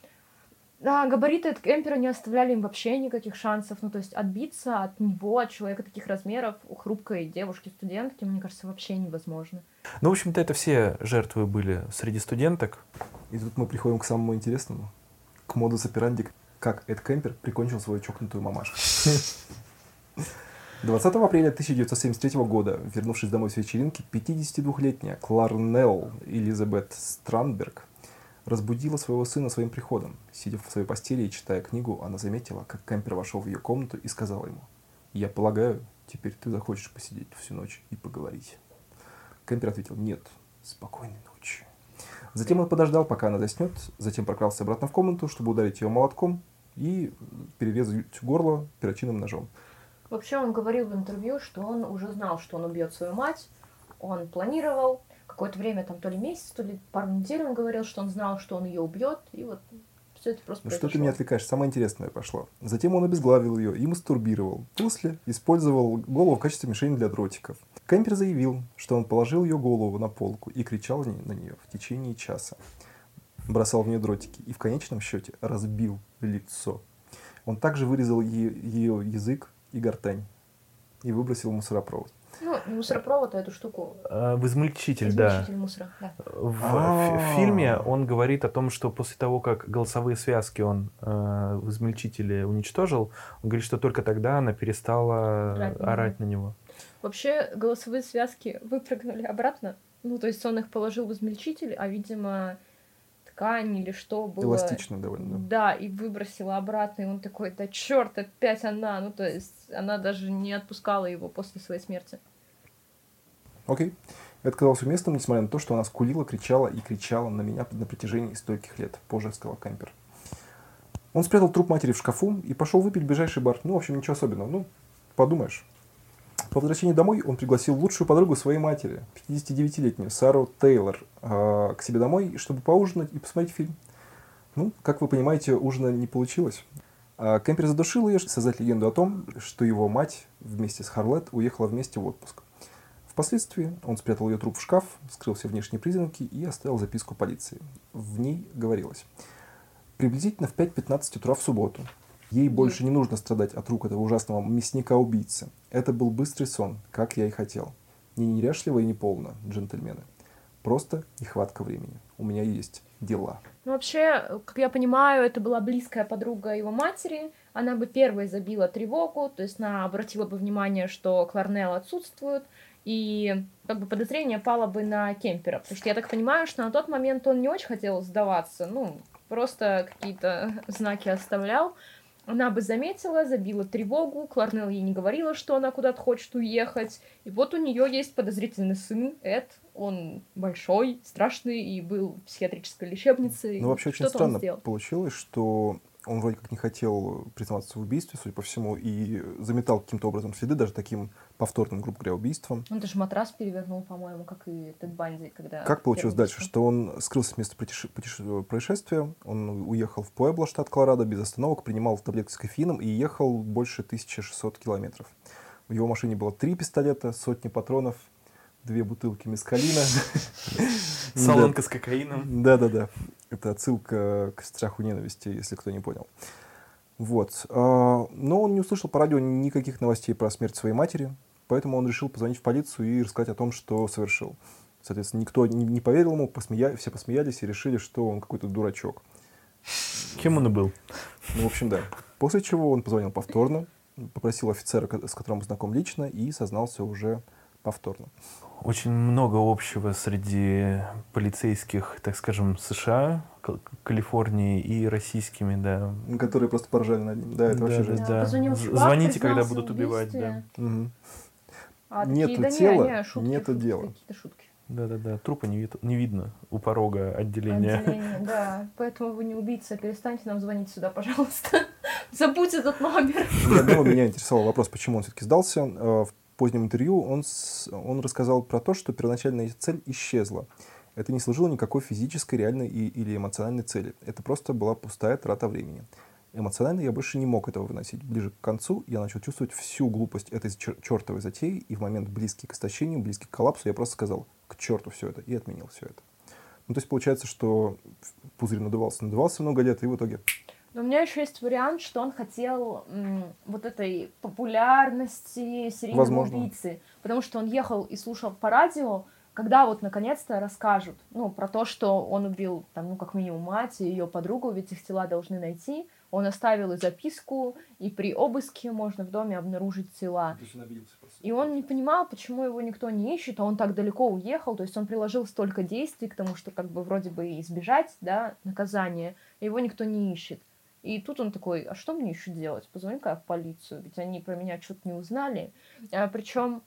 Да, габариты от кемпера не оставляли им вообще никаких шансов. Ну, то есть отбиться от него, от человека таких размеров, у хрупкой девушки-студентки, мне кажется, вообще невозможно. Ну, в общем-то, это все жертвы были среди студенток. И тут мы приходим к самому интересному, к модус операнди, как Эд Кемпер прикончил свою чокнутую мамашку. 20 апреля 1973 года, вернувшись домой с вечеринки, 52-летняя Кларнелл Элизабет Странберг разбудила своего сына своим приходом. Сидя в своей постели и читая книгу, она заметила, как Кемпер вошел в ее комнату и сказал ему, «Я полагаю, теперь ты захочешь посидеть всю ночь и поговорить». Кемпер ответил, «Нет, спокойной ночи». Затем он подождал, пока она заснет, затем прокрался обратно в комнату, чтобы ударить ее молотком и перерезать горло перочинным ножом. Вообще он говорил в интервью, что он уже знал, что он убьет свою мать, он планировал, какое-то время, там то ли месяц, то ли пару недель он говорил, что он знал, что он ее убьет, и вот все это просто ну, Что ты меня отвлекаешь? Самое интересное пошло. Затем он обезглавил ее и мастурбировал. После использовал голову в качестве мишени для дротиков. Кемпер заявил, что он положил ее голову на полку и кричал на нее в течение часа. Бросал в нее дротики и в конечном счете разбил лицо. Он также вырезал ее язык и гортань и выбросил мусоропровод. Ну, не мусоропровод, а эту штуку. А, в измельчитель, измельчитель да. мусора, да. В, в фильме он говорит о том, что после того, как голосовые связки он э, в измельчителе уничтожил, он говорит, что только тогда она перестала орать, орать на него. Вообще голосовые связки выпрыгнули обратно. Ну, то есть он их положил в измельчитель, а, видимо, ткань или что было. Эластично довольно. Да, и выбросила обратно, и он такой, да черт, опять она. Ну, то есть она даже не отпускала его после своей смерти. Окей. Это казалось уместным, несмотря на то, что она скулила, кричала и кричала на меня на протяжении стольких лет, позже сказал Кемпер. Он спрятал труп матери в шкафу и пошел выпить в ближайший бар. Ну, в общем, ничего особенного. Ну, подумаешь. По возвращении домой он пригласил лучшую подругу своей матери, 59-летнюю Сару Тейлор, а, к себе домой, чтобы поужинать и посмотреть фильм. Ну, как вы понимаете, ужина не получилось. А Кемпер задушил ее, создать легенду о том, что его мать вместе с Харлет уехала вместе в отпуск. Впоследствии он спрятал ее труп в шкаф, скрыл все внешние признаки и оставил записку полиции. В ней говорилось. Приблизительно в 5.15 утра в субботу Ей больше не нужно страдать от рук этого ужасного мясника-убийцы. Это был быстрый сон, как я и хотел. Не неряшливо и не полно, джентльмены. Просто нехватка времени. У меня есть дела. Ну, вообще, как я понимаю, это была близкая подруга его матери. Она бы первой забила тревогу, то есть она обратила бы внимание, что Кларнелл отсутствует, и как бы подозрение пало бы на Кемпера. Потому что я так понимаю, что на тот момент он не очень хотел сдаваться, ну, просто какие-то знаки оставлял. Она бы заметила, забила тревогу, Кларнелл ей не говорила, что она куда-то хочет уехать. И вот у нее есть подозрительный сын, Эд. Он большой, страшный и был в психиатрической лечебнице. Ну, вообще очень странно получилось, что он вроде как не хотел признаваться в убийстве, судя по всему, и заметал каким-то образом следы, даже таким повторным, грубо говоря, убийством. Он даже матрас перевернул, по-моему, как и Тед Банди, когда... Как получилось дальше? Что он скрылся с места происшествия, он уехал в Пуэбло, штат Колорадо, без остановок, принимал таблетки с кофеином и ехал больше 1600 километров. В его машине было три пистолета, сотни патронов, две бутылки мескалина. Солонка с кокаином. Да-да-да. Это отсылка к страху ненависти, если кто не понял. Вот. А, но он не услышал по радио никаких новостей про смерть своей матери, поэтому он решил позвонить в полицию и рассказать о том, что совершил. Соответственно, никто не поверил ему, посмея... все посмеялись и решили, что он какой-то дурачок. Кем он и был. Ну, в общем, да. После чего он позвонил повторно, попросил офицера, с которым знаком лично, и сознался уже повторно очень много общего среди полицейских, так скажем, США, Калифорнии и российскими, да. Которые просто поржали над ним. Да, это да, вообще жесть. Да. Звоните, когда будут убивать, да. Угу. А, нету такие, да тела, не, не, шутки, нету шутки, дела. Шутки. Да-да-да, трупа не, вид- не видно у порога отделения. Отделение, да. Поэтому вы не убийца, перестаньте нам звонить сюда, пожалуйста. Забудь этот номер. Я думаю, меня интересовал вопрос, почему он все-таки сдался. Э, в позднем интервью он, с, он рассказал про то, что первоначальная цель исчезла. Это не служило никакой физической, реальной и, или эмоциональной цели. Это просто была пустая трата времени. Эмоционально я больше не мог этого выносить. Ближе к концу я начал чувствовать всю глупость этой чер- чертовой затеи, и в момент близкий к истощению, близкий к коллапсу, я просто сказал к черту все это и отменил все это. Ну, то есть получается, что пузырь надувался, надувался много лет, и в итоге но у меня еще есть вариант, что он хотел м, вот этой популярности серийного Возможно. убийцы. Потому что он ехал и слушал по радио, когда вот наконец-то расскажут, ну, про то, что он убил, там, ну, как минимум мать и ее подругу, ведь их тела должны найти. Он оставил и записку, и при обыске можно в доме обнаружить тела. И он не понимал, почему его никто не ищет, а он так далеко уехал, то есть он приложил столько действий к тому, что как бы вроде бы избежать, да, наказания, его никто не ищет. И тут он такой, а что мне еще делать? Позвони-ка я в полицию, ведь они про меня что-то не узнали. А, причем,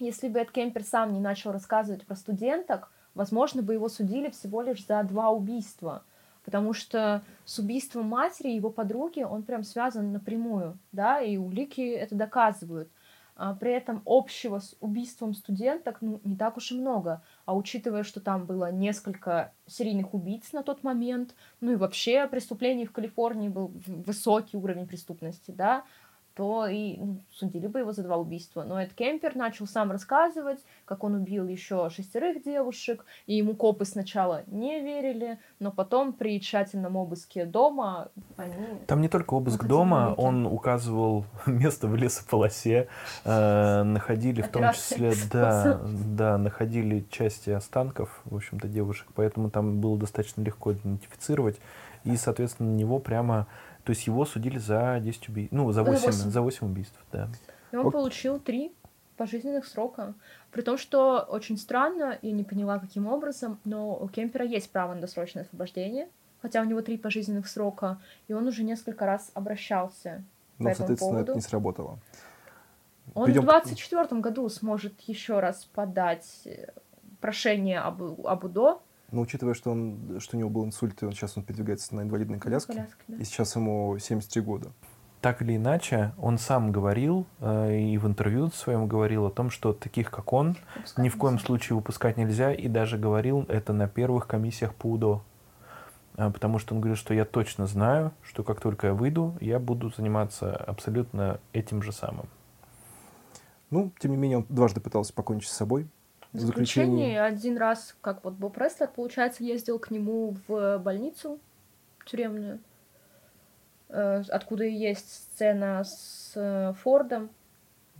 если бы Эд Кемпер сам не начал рассказывать про студенток, возможно, бы его судили всего лишь за два убийства. Потому что с убийством матери его подруги он прям связан напрямую, да, и улики это доказывают. А при этом общего с убийством студенток ну, не так уж и много. А учитывая, что там было несколько серийных убийц на тот момент, ну и вообще преступлений в Калифорнии был высокий уровень преступности, да, то и ну, судили бы его за два убийства. Но Эд Кемпер начал сам рассказывать, как он убил еще шестерых девушек, и ему копы сначала не верили, но потом при тщательном обыске дома они... Там не только обыск дома, он указывал место в лесополосе, э, находили в том числе, да, да, находили части останков, в общем-то, девушек, поэтому там было достаточно легко идентифицировать, и, соответственно, на него прямо то есть его судили за 10 убийств. Ну, за 8, 8. За 8 убийств, да. И он вот. получил 3 пожизненных срока. При том, что очень странно, я не поняла, каким образом, но у Кемпера есть право на досрочное освобождение, хотя у него три пожизненных срока, и он уже несколько раз обращался но, по соответственно, поводу. это не сработало. Он Придем... в 24 году сможет еще раз подать э, прошение об, об УДО, но учитывая, что, он, что у него был инсульт, и он сейчас он передвигается на инвалидной коляске, коляске да. и сейчас ему 73 года. Так или иначе, он сам говорил э, и в интервью своем говорил о том, что таких, как он, выпускать ни в коем случае выпускать нельзя, и даже говорил это на первых комиссиях по УДО. Э, потому что он говорит, что я точно знаю, что как только я выйду, я буду заниматься абсолютно этим же самым. Ну, тем не менее, он дважды пытался покончить с собой, в заключении один раз, как вот Боб Рестлер, получается, ездил к нему в больницу тюремную, э, откуда и есть сцена с э, Фордом.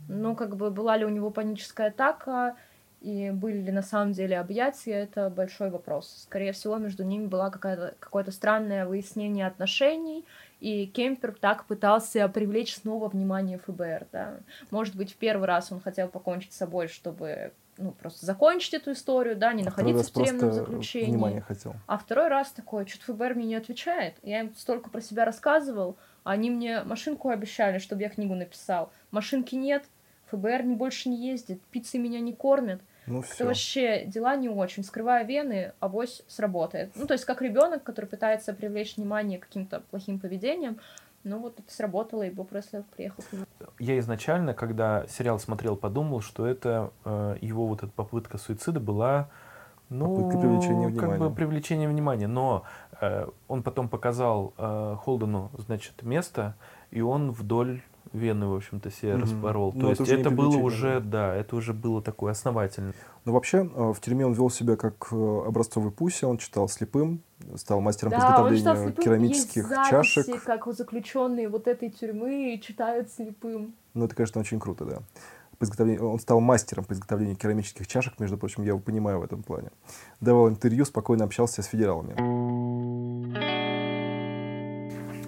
Ну, как бы была ли у него паническая атака, и были ли на самом деле объятия, это большой вопрос. Скорее всего, между ними было какое-то странное выяснение отношений, и Кемпер так пытался привлечь снова внимание ФБР. Да? Может быть, в первый раз он хотел покончить с собой, чтобы ну, просто закончить эту историю, да, не а находиться в тюремном заключении. Внимание хотел. А второй раз такой, что-то ФБР мне не отвечает. Я им столько про себя рассказывал, а они мне машинку обещали, чтобы я книгу написал. Машинки нет, ФБР не больше не ездит, пиццы меня не кормят. Ну. Это вообще дела не очень. Скрывая вены, авось сработает. Ну, то есть, как ребенок, который пытается привлечь внимание каким-то плохим поведением, ну вот это сработало, и Боб Рестлер приехал. Я изначально, когда сериал смотрел, подумал, что это э, его вот эта попытка суицида была ну, Попытка привлечения внимания. как бы привлечение внимания. Но э, он потом показал э, Холдену, значит, место, и он вдоль вены, в общем-то, себе mm-hmm. распорол. Но ну, То есть это было уже, да, это уже было такое основательное. Но вообще э, в тюрьме он вел себя как э, образцовый пуся, он читал слепым, стал мастером да, по изготовлению керамических Есть чашек. как заключенные вот этой тюрьмы читают слепым. Ну, это, конечно, очень круто, да. По изготовлению, он стал мастером по изготовлению керамических чашек, между прочим, я его понимаю в этом плане. Давал интервью, спокойно общался с федералами.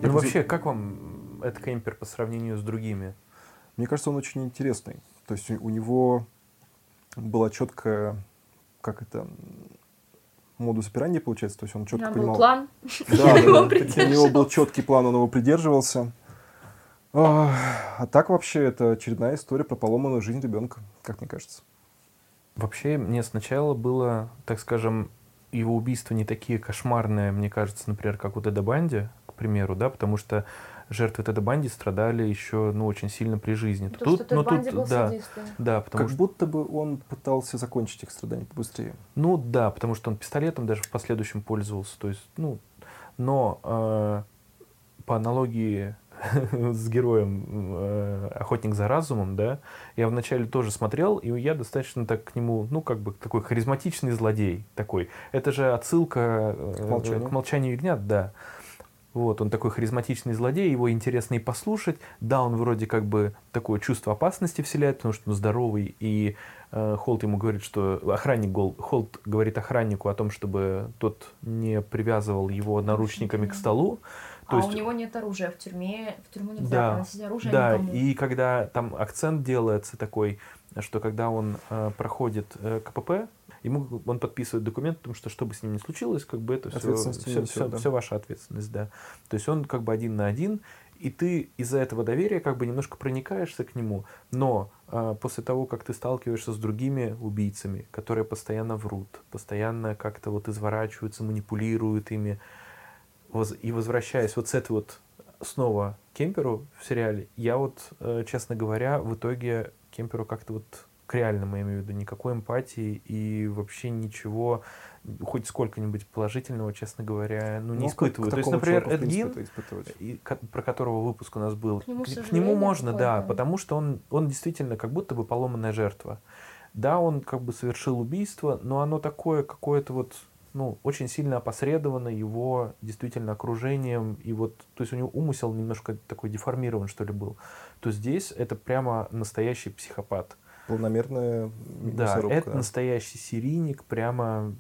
Ну, вообще, как вам этот кемпер по сравнению с другими? Мне кажется, он очень интересный. То есть у него была четкая, как это, модус операнди, получается, то есть он четко понимал... Был план. Да, да, да. у него был четкий план, он его придерживался. А, а так вообще это очередная история про поломанную жизнь ребенка, как мне кажется. Вообще мне сначала было, так скажем, его убийства не такие кошмарные, мне кажется, например, как у Теда Банди, к примеру, да, потому что жертвы Теда Банди страдали еще, ну, очень сильно при жизни. То, тут, что ну, тут, был да, да, потому как что... будто бы он пытался закончить их страдания побыстрее. Ну да, потому что он пистолетом даже в последующем пользовался, то есть, ну, но э, по аналогии с героем э, «Охотник за разумом», да, я вначале тоже смотрел, и я достаточно так к нему, ну, как бы такой харизматичный злодей такой. Это же отсылка э, к молчанию, к молчанию ягнят, да. Вот, он такой харизматичный злодей, его интересно и послушать. Да, он вроде как бы такое чувство опасности вселяет, потому что он здоровый, и э, Холт ему говорит, что охранник, Холт говорит охраннику о том, чтобы тот не привязывал его наручниками к столу. а есть... у него нет оружия в тюрьме, в тюрьму нельзя да, приносить оружие Да, никому. и когда там акцент делается такой, что когда он э, проходит э, КПП, ему он подписывает документ о том, что что бы с ним ни случилось, как бы это все, все, все, все, да. все ваша ответственность, да. То есть он как бы один на один, и ты из-за этого доверия как бы немножко проникаешься к нему, но э, после того, как ты сталкиваешься с другими убийцами, которые постоянно врут, постоянно как-то вот изворачиваются, манипулируют ими, воз, и возвращаясь вот с этой вот снова Кемперу в сериале, я вот, э, честно говоря, в итоге Кемперу как-то вот к реальному, я имею в виду, никакой эмпатии и вообще ничего, хоть сколько-нибудь положительного, честно говоря, ну, не ну, испытываю. То есть, например, Эдгин, и, про которого выпуск у нас был, к нему, к, к нему можно, да, потому что он, он действительно как будто бы поломанная жертва. Да, он как бы совершил убийство, но оно такое какое-то вот ну, очень сильно опосредовано его действительно окружением, и вот, то есть у него умысел немножко такой деформирован, что ли, был, то здесь это прямо настоящий психопат. Полномерная Да, это да. настоящий серийник, прямо...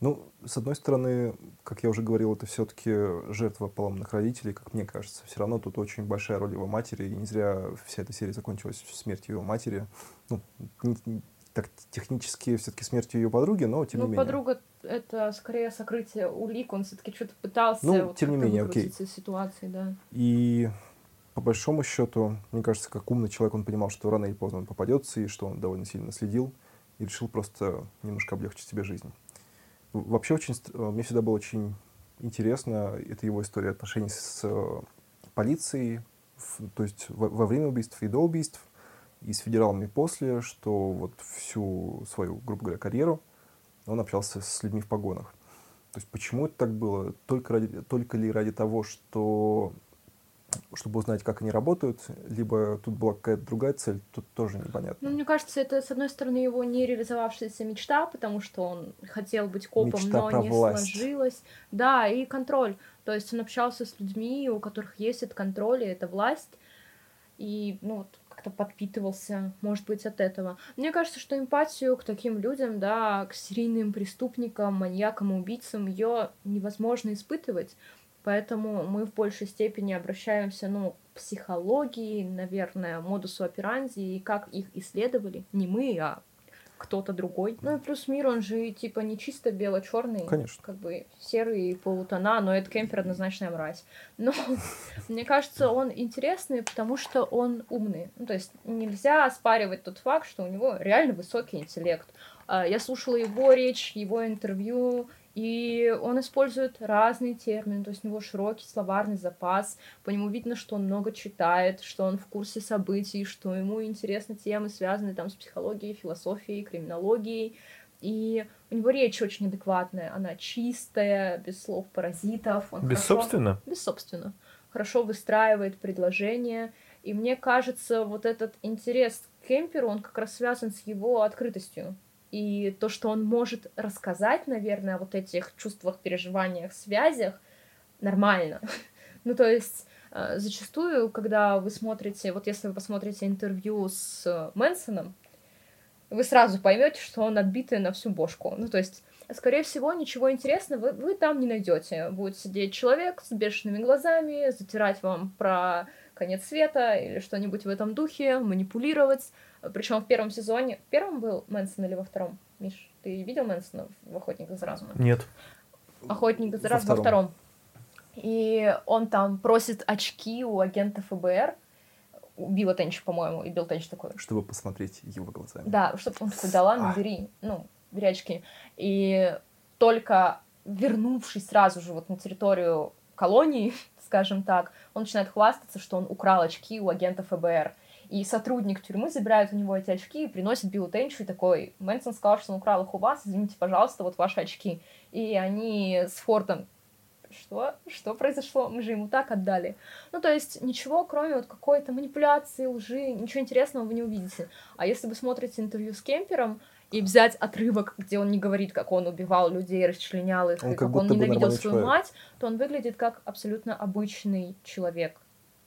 Ну, с одной стороны, как я уже говорил, это все-таки жертва поломанных родителей, как мне кажется. Все равно тут очень большая роль его матери, и не зря вся эта серия закончилась смертью его матери. Ну, так технически все-таки смертью ее подруги, но тем ну, не менее. Ну, подруга это скорее сокрытие улик, он все-таки что-то пытался ну, вот тем не менее, окей. из ситуации, да. И по большому счету, мне кажется, как умный человек, он понимал, что рано или поздно он попадется, и что он довольно сильно следил, и решил просто немножко облегчить себе жизнь. Вообще очень, мне всегда было очень интересно, это его история отношений с э, полицией, то есть во время убийств и до убийств, и с федералами после, что вот всю свою, грубо говоря, карьеру он общался с людьми в погонах. То есть почему это так было? Только, ради, только ли ради того, что чтобы узнать, как они работают, либо тут была какая-то другая цель, тут тоже непонятно. Ну, мне кажется, это, с одной стороны, его не реализовавшаяся мечта, потому что он хотел быть копом, мечта но не власть. сложилось. Да, и контроль. То есть он общался с людьми, у которых есть этот контроль и эта власть. И, ну, вот, как-то подпитывался, может быть, от этого. Мне кажется, что эмпатию к таким людям, да, к серийным преступникам, маньякам, убийцам, ее невозможно испытывать. Поэтому мы в большей степени обращаемся, ну, к психологии, наверное, модусу операнди, и как их исследовали. Не мы, а кто-то другой. Ну и плюс мир, он же типа не чисто бело-черный. Конечно. Как бы серый полутона, но это кемпер однозначная мразь. Но мне кажется, он интересный, потому что он умный. Ну, то есть нельзя оспаривать тот факт, что у него реально высокий интеллект. А, я слушала его речь, его интервью, и он использует разные термины, то есть у него широкий словарный запас, по нему видно, что он много читает, что он в курсе событий, что ему интересны темы, связанные там с психологией, философией, криминологией, и у него речь очень адекватная, она чистая, без слов паразитов. Он без хорошо, собственно? Без собственно. Хорошо выстраивает предложения, и мне кажется, вот этот интерес к Кемперу, он как раз связан с его открытостью и то, что он может рассказать, наверное, о вот этих чувствах, переживаниях, связях, нормально. ну, то есть э, зачастую, когда вы смотрите, вот если вы посмотрите интервью с Мэнсоном, вы сразу поймете, что он отбитый на всю бошку. Ну, то есть, скорее всего, ничего интересного вы, вы там не найдете. Будет сидеть человек с бешеными глазами, затирать вам про конец света или что-нибудь в этом духе, манипулировать. Причем в первом сезоне... В первом был Мэнсон или во втором? Миш, ты видел Мэнсона в «Охотниках за разумом»? Нет. «Охотник за разумом» во втором. И он там просит очки у агента ФБР, у Билла Тенча, по-моему, и Билл Тенч такой. Чтобы посмотреть его глазами. Да, чтобы он такой, да ладно, бери, ну, бери очки. И только вернувшись сразу же вот на территорию колонии, скажем так, он начинает хвастаться, что он украл очки у агента ФБР. И сотрудник тюрьмы забирает у него эти очки и приносит Биллу Тенчу и такой, Мэнсон сказал, что он украл их у вас, извините, пожалуйста, вот ваши очки. И они с Фортом что? Что произошло? Мы же ему так отдали. Ну, то есть ничего, кроме вот какой-то манипуляции, лжи, ничего интересного вы не увидите. А если вы смотрите интервью с Кемпером, и взять отрывок, где он не говорит, как он убивал людей, расчленял их, он и как, как он ненавидел свою человек. мать, то он выглядит как абсолютно обычный человек.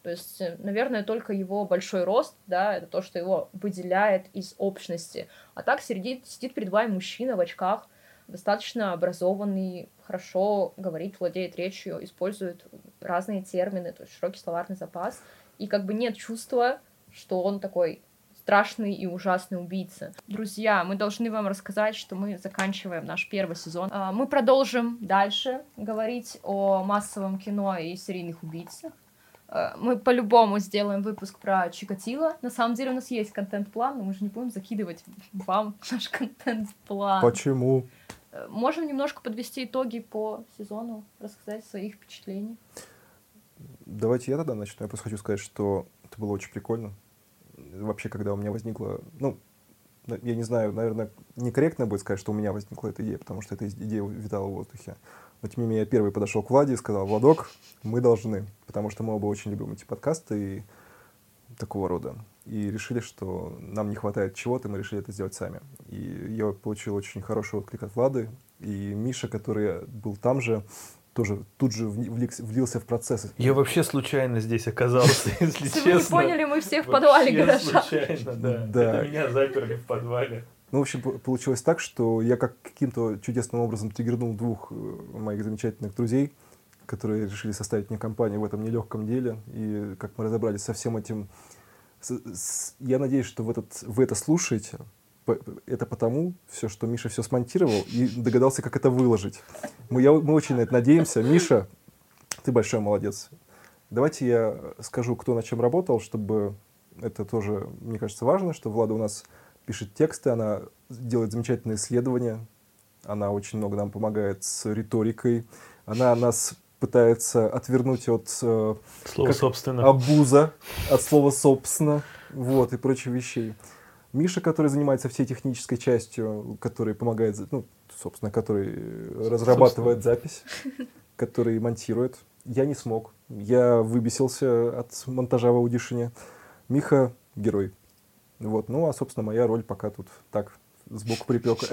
То есть, э, наверное, только его большой рост, да, это то, что его выделяет из общности. А так сидит, сидит перед вами мужчина в очках, достаточно образованный, хорошо говорит, владеет речью, использует разные термины, то есть широкий словарный запас. И как бы нет чувства, что он такой страшный и ужасный убийца. Друзья, мы должны вам рассказать, что мы заканчиваем наш первый сезон. А, мы продолжим дальше говорить о массовом кино и серийных убийцах. А, мы по-любому сделаем выпуск про Чикатило. На самом деле у нас есть контент-план, но мы же не будем закидывать вам наш контент-план. Почему? Э, можем немножко подвести итоги по сезону, рассказать своих впечатлений. Давайте я тогда начну. Я просто хочу сказать, что это было очень прикольно вообще, когда у меня возникла, ну, я не знаю, наверное, некорректно будет сказать, что у меня возникла эта идея, потому что эта идея витала в воздухе. Но тем не менее, я первый подошел к Владе и сказал, Владок, мы должны, потому что мы оба очень любим эти подкасты и такого рода. И решили, что нам не хватает чего-то, мы решили это сделать сами. И я получил очень хороший отклик от Влады. И Миша, который был там же, тоже тут же влился в процесс. Я вообще случайно здесь оказался, если честно. Если вы не поняли, мы все в подвале гаража. случайно, да. Это меня заперли в подвале. Ну, в общем, получилось так, что я как каким-то чудесным образом триггернул двух э, моих замечательных друзей, которые решили составить мне компанию в этом нелегком деле. И как мы разобрались со всем этим, я надеюсь, что в этот, вы это слушаете, это потому, все, что Миша все смонтировал и догадался, как это выложить. Мы, я, мы очень на это надеемся. Миша, ты большой молодец. Давайте я скажу, кто над чем работал, чтобы это тоже, мне кажется, важно, что Влада у нас пишет тексты, она делает замечательные исследования, она очень много нам помогает с риторикой, она нас пытается отвернуть от э, слова собственно. абуза, от слова собственно, вот, и прочих вещей. Миша, который занимается всей технической частью, который помогает, ну, собственно, который разрабатывает запись, который монтирует. Я не смог. Я выбесился от монтажа в аудишине. Миха — герой. Вот. Ну, а, собственно, моя роль пока тут так, сбоку припека.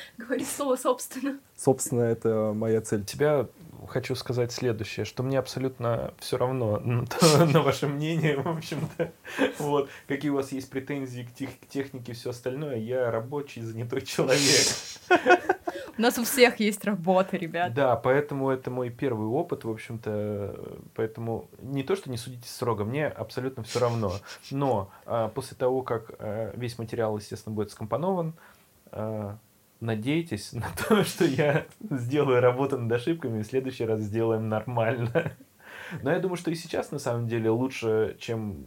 Говори слово «собственно». Собственно, это моя цель. Тебя хочу сказать следующее, что мне абсолютно все равно на ваше мнение, в общем-то. Вот. Какие у вас есть претензии к, тех, к технике и все остальное, я рабочий, занятой человек. У нас у всех есть работа, ребят. Да, поэтому это мой первый опыт, в общем-то. Поэтому не то, что не судите строго, мне абсолютно все равно. Но а, после того, как а, весь материал, естественно, будет скомпонован, а, надейтесь на то, что я сделаю работу над ошибками, и в следующий раз сделаем нормально. Но я думаю, что и сейчас на самом деле лучше, чем,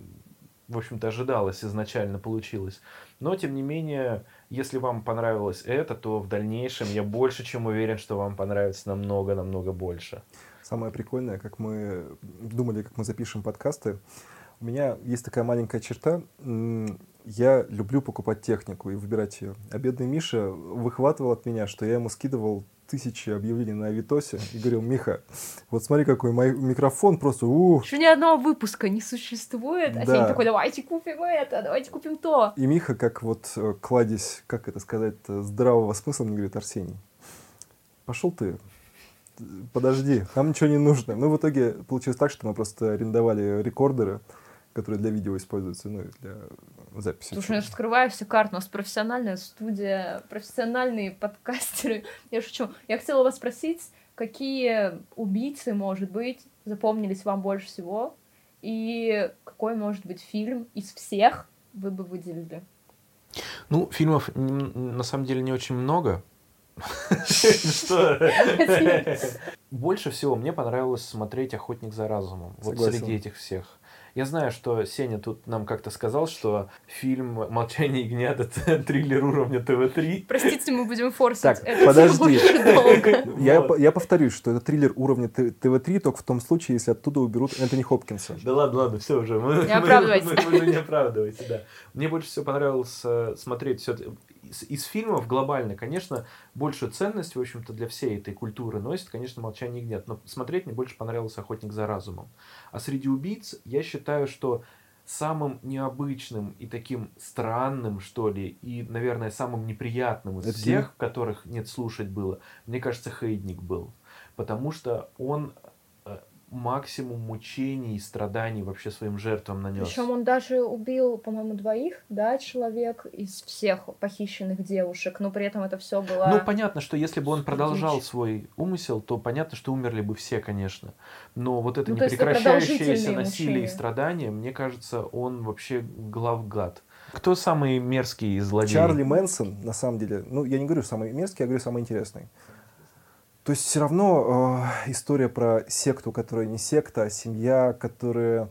в общем-то, ожидалось изначально получилось. Но, тем не менее, если вам понравилось это, то в дальнейшем я больше чем уверен, что вам понравится намного-намного больше. Самое прикольное, как мы думали, как мы запишем подкасты, у меня есть такая маленькая черта я люблю покупать технику и выбирать ее. А бедный Миша выхватывал от меня, что я ему скидывал тысячи объявлений на Авитосе и говорил, Миха, вот смотри, какой мой микрофон просто... Ух. Что ни одного выпуска не существует, а да. такой, давайте купим это, давайте купим то. И Миха, как вот э, кладезь, как это сказать, здравого смысла, мне говорит, Арсений, пошел ты, подожди, нам ничего не нужно. Ну, в итоге получилось так, что мы просто арендовали рекордеры, которые для видео используются, ну, для записи. Слушай, я же скрываю все карты, у нас профессиональная студия, профессиональные подкастеры. Я шучу. Я хотела вас спросить, какие убийцы, может быть, запомнились вам больше всего? И какой, может быть, фильм из всех вы бы выделили? Ну, фильмов на самом деле не очень много. Что? Больше всего мне понравилось смотреть «Охотник за разумом». Вот среди этих всех. Я знаю, что Сеня тут нам как-то сказал, что фильм «Молчание ягнят» — это триллер уровня ТВ-3. Простите, мы будем форсить. Так, это подожди. Я, я повторюсь, что это триллер уровня ТВ-3 только в том случае, если оттуда уберут Энтони Хопкинса. Да ладно, ладно, все уже. Мы, не оправдывайте. Мы, мы, мы не оправдывайте, да. Мне больше всего понравилось э, смотреть все из, из фильмов глобально, конечно, большую ценность, в общем-то, для всей этой культуры носит, конечно, «Молчание ягнят». Но смотреть мне больше понравился «Охотник за разумом». А среди убийц я считаю, что самым необычным и таким странным, что ли, и, наверное, самым неприятным из Это всех, не... которых нет слушать было, мне кажется, Хейдник был. Потому что он максимум мучений и страданий вообще своим жертвам нанес. Причем он даже убил, по-моему, двоих, да, человек из всех похищенных девушек, но при этом это все было. Ну, понятно, что если бы он продолжал дичь. свой умысел, то понятно, что умерли бы все, конечно. Но вот это Ну, это непрекращающееся продолжительные насилие и мучения. страдания, мне кажется, он вообще главгад. Кто самый мерзкий злодей? Чарли Мэнсон, на самом деле, ну, я не говорю самый мерзкий, я говорю самый интересный. То есть все равно э, история про секту, которая не секта, а семья, которая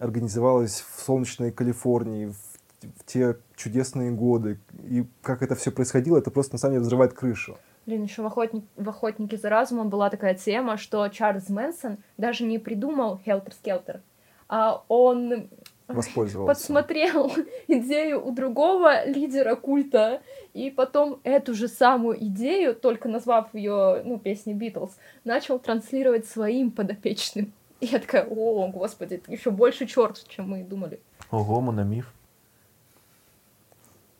организовалась в солнечной Калифорнии в, в те чудесные годы. И как это все происходило, это просто на самом деле взрывает крышу. Блин, еще в, охотник, в «Охотнике за разумом» была такая тема, что Чарльз Мэнсон даже не придумал Хелтер-Скелтер, а он Воспользовался. подсмотрел идею у другого лидера культа, и потом эту же самую идею, только назвав ее, ну, песней Битлз, начал транслировать своим подопечным. И я такая, о, господи, это еще больше черт, чем мы думали. Ого, мономиф.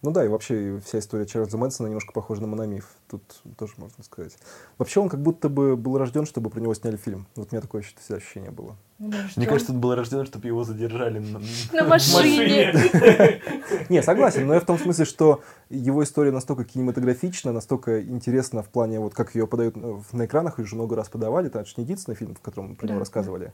Ну да, и вообще вся история Чарльза Мэнсона немножко похожа на мономиф. Тут тоже можно сказать. Вообще он как будто бы был рожден, чтобы про него сняли фильм. Вот у меня такое всегда ощущение было. Мне кажется, он был рожден, чтобы его задержали на, На машине. Не, согласен, но я в том смысле, что его история настолько кинематографична, настолько интересна в плане, вот как ее подают э, на экранах, ее уже много раз подавали, это же не единственный фильм, в котором про него Да, рассказывали.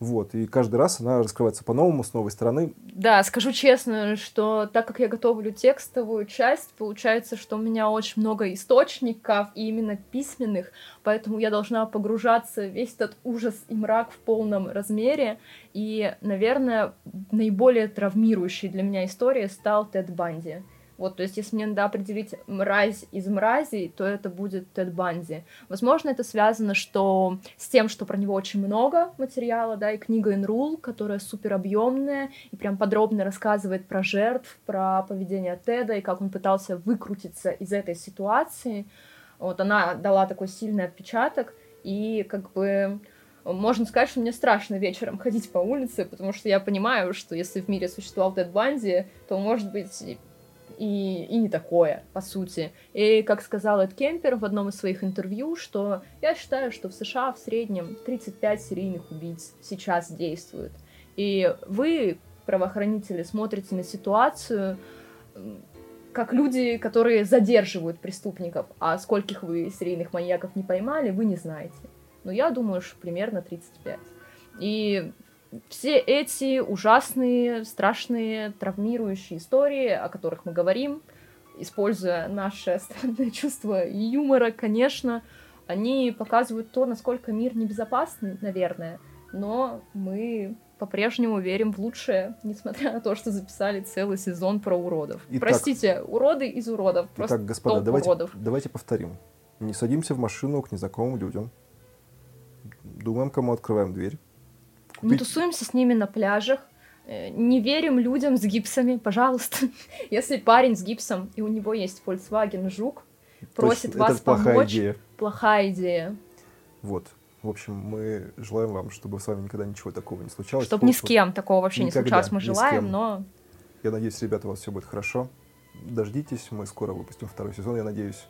Вот, и каждый раз она раскрывается по-новому, с новой стороны. Да, скажу честно, что так как я готовлю текстовую часть, получается, что у меня очень много источников, и именно письменных, поэтому я должна погружаться в весь этот ужас и мрак в полном размере. И, наверное, наиболее травмирующей для меня историей стал Тед Банди. Вот, то есть, если мне надо определить мразь из мразей, то это будет Тед Банди. Возможно, это связано что с тем, что про него очень много материала, да, и книга Инрул, которая супер объемная и прям подробно рассказывает про жертв, про поведение Теда и как он пытался выкрутиться из этой ситуации. Вот она дала такой сильный отпечаток, и как бы можно сказать, что мне страшно вечером ходить по улице, потому что я понимаю, что если в мире существовал Тед Банди, то, может быть, и, и не такое, по сути. И, как сказал Эд Кемпер в одном из своих интервью, что я считаю, что в США в среднем 35 серийных убийц сейчас действуют. И вы, правоохранители, смотрите на ситуацию как люди, которые задерживают преступников, а скольких вы серийных маньяков не поймали, вы не знаете. Но я думаю, что примерно 35. И все эти ужасные, страшные, травмирующие истории, о которых мы говорим, используя наше странное чувство юмора, конечно, они показывают то, насколько мир небезопасный, наверное, но мы по-прежнему верим в лучшее, несмотря на то, что записали целый сезон про уродов. Итак- Простите, уроды из уродов. Просто Итак, господа, давайте, уродов. давайте повторим. Не садимся в машину к незнакомым людям. Думаем, кому открываем дверь. Не тусуемся с ними на пляжах. э, Не верим людям с гипсами, пожалуйста. Если парень с гипсом, и у него есть Volkswagen Жук, просит Точно, вас это плохая помочь, идея. плохая идея. Вот. В общем, мы желаем вам, чтобы с вами никогда ничего такого не случалось. Чтобы ни с кем такого вообще не случалось, мы желаем, но Я надеюсь, ребята, у вас все будет хорошо. Дождитесь, мы скоро выпустим второй сезон, я надеюсь.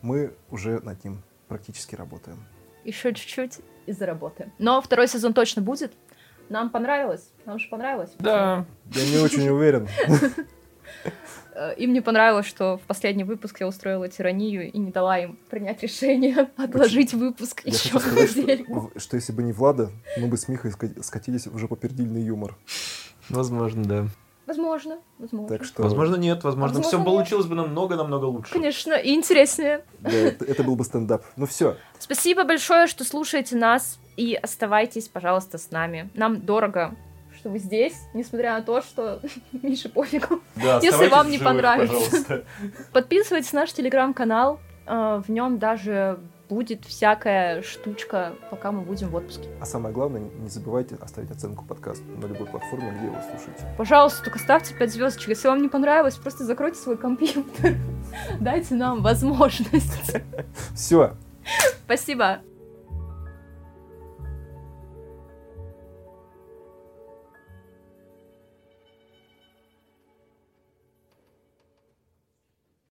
Мы уже над ним практически работаем. еще чуть-чуть и заработаем. Но второй сезон точно будет. Нам понравилось. Нам же понравилось. Да, Я не очень уверен. Э, Им не понравилось, что в последний выпуск я устроила тиранию и не дала им принять решение отложить выпуск Я еще хочу сказать, что, в- что если бы не Влада, мы бы с Михой ска- скатились уже попердильный юмор. возможно, да. Возможно, возможно. Так что Возможно, нет, возможно, Возможно, все нет. получилось бы намного-намного лучше. Конечно, и интереснее. да, это, это был бы стендап. Ну все, Спасибо большое, что слушаете нас, и оставайтесь, пожалуйста, с нами. Нам дорого, что вы здесь, несмотря на то, что Мише пофигу. Да, Если вам не живых, понравится. пожалуйста. Подписывайтесь на наш телеграм-канал, э, в нем даже будет всякая штучка, пока мы будем в отпуске. а самое главное, не забывайте оставить оценку подкасту на любой платформе, где вы слушаете. Пожалуйста, только ставьте 5 звездочек. Если вам не понравилось, просто закройте свой компьютер. Дайте нам возможность. Все, Спасибо.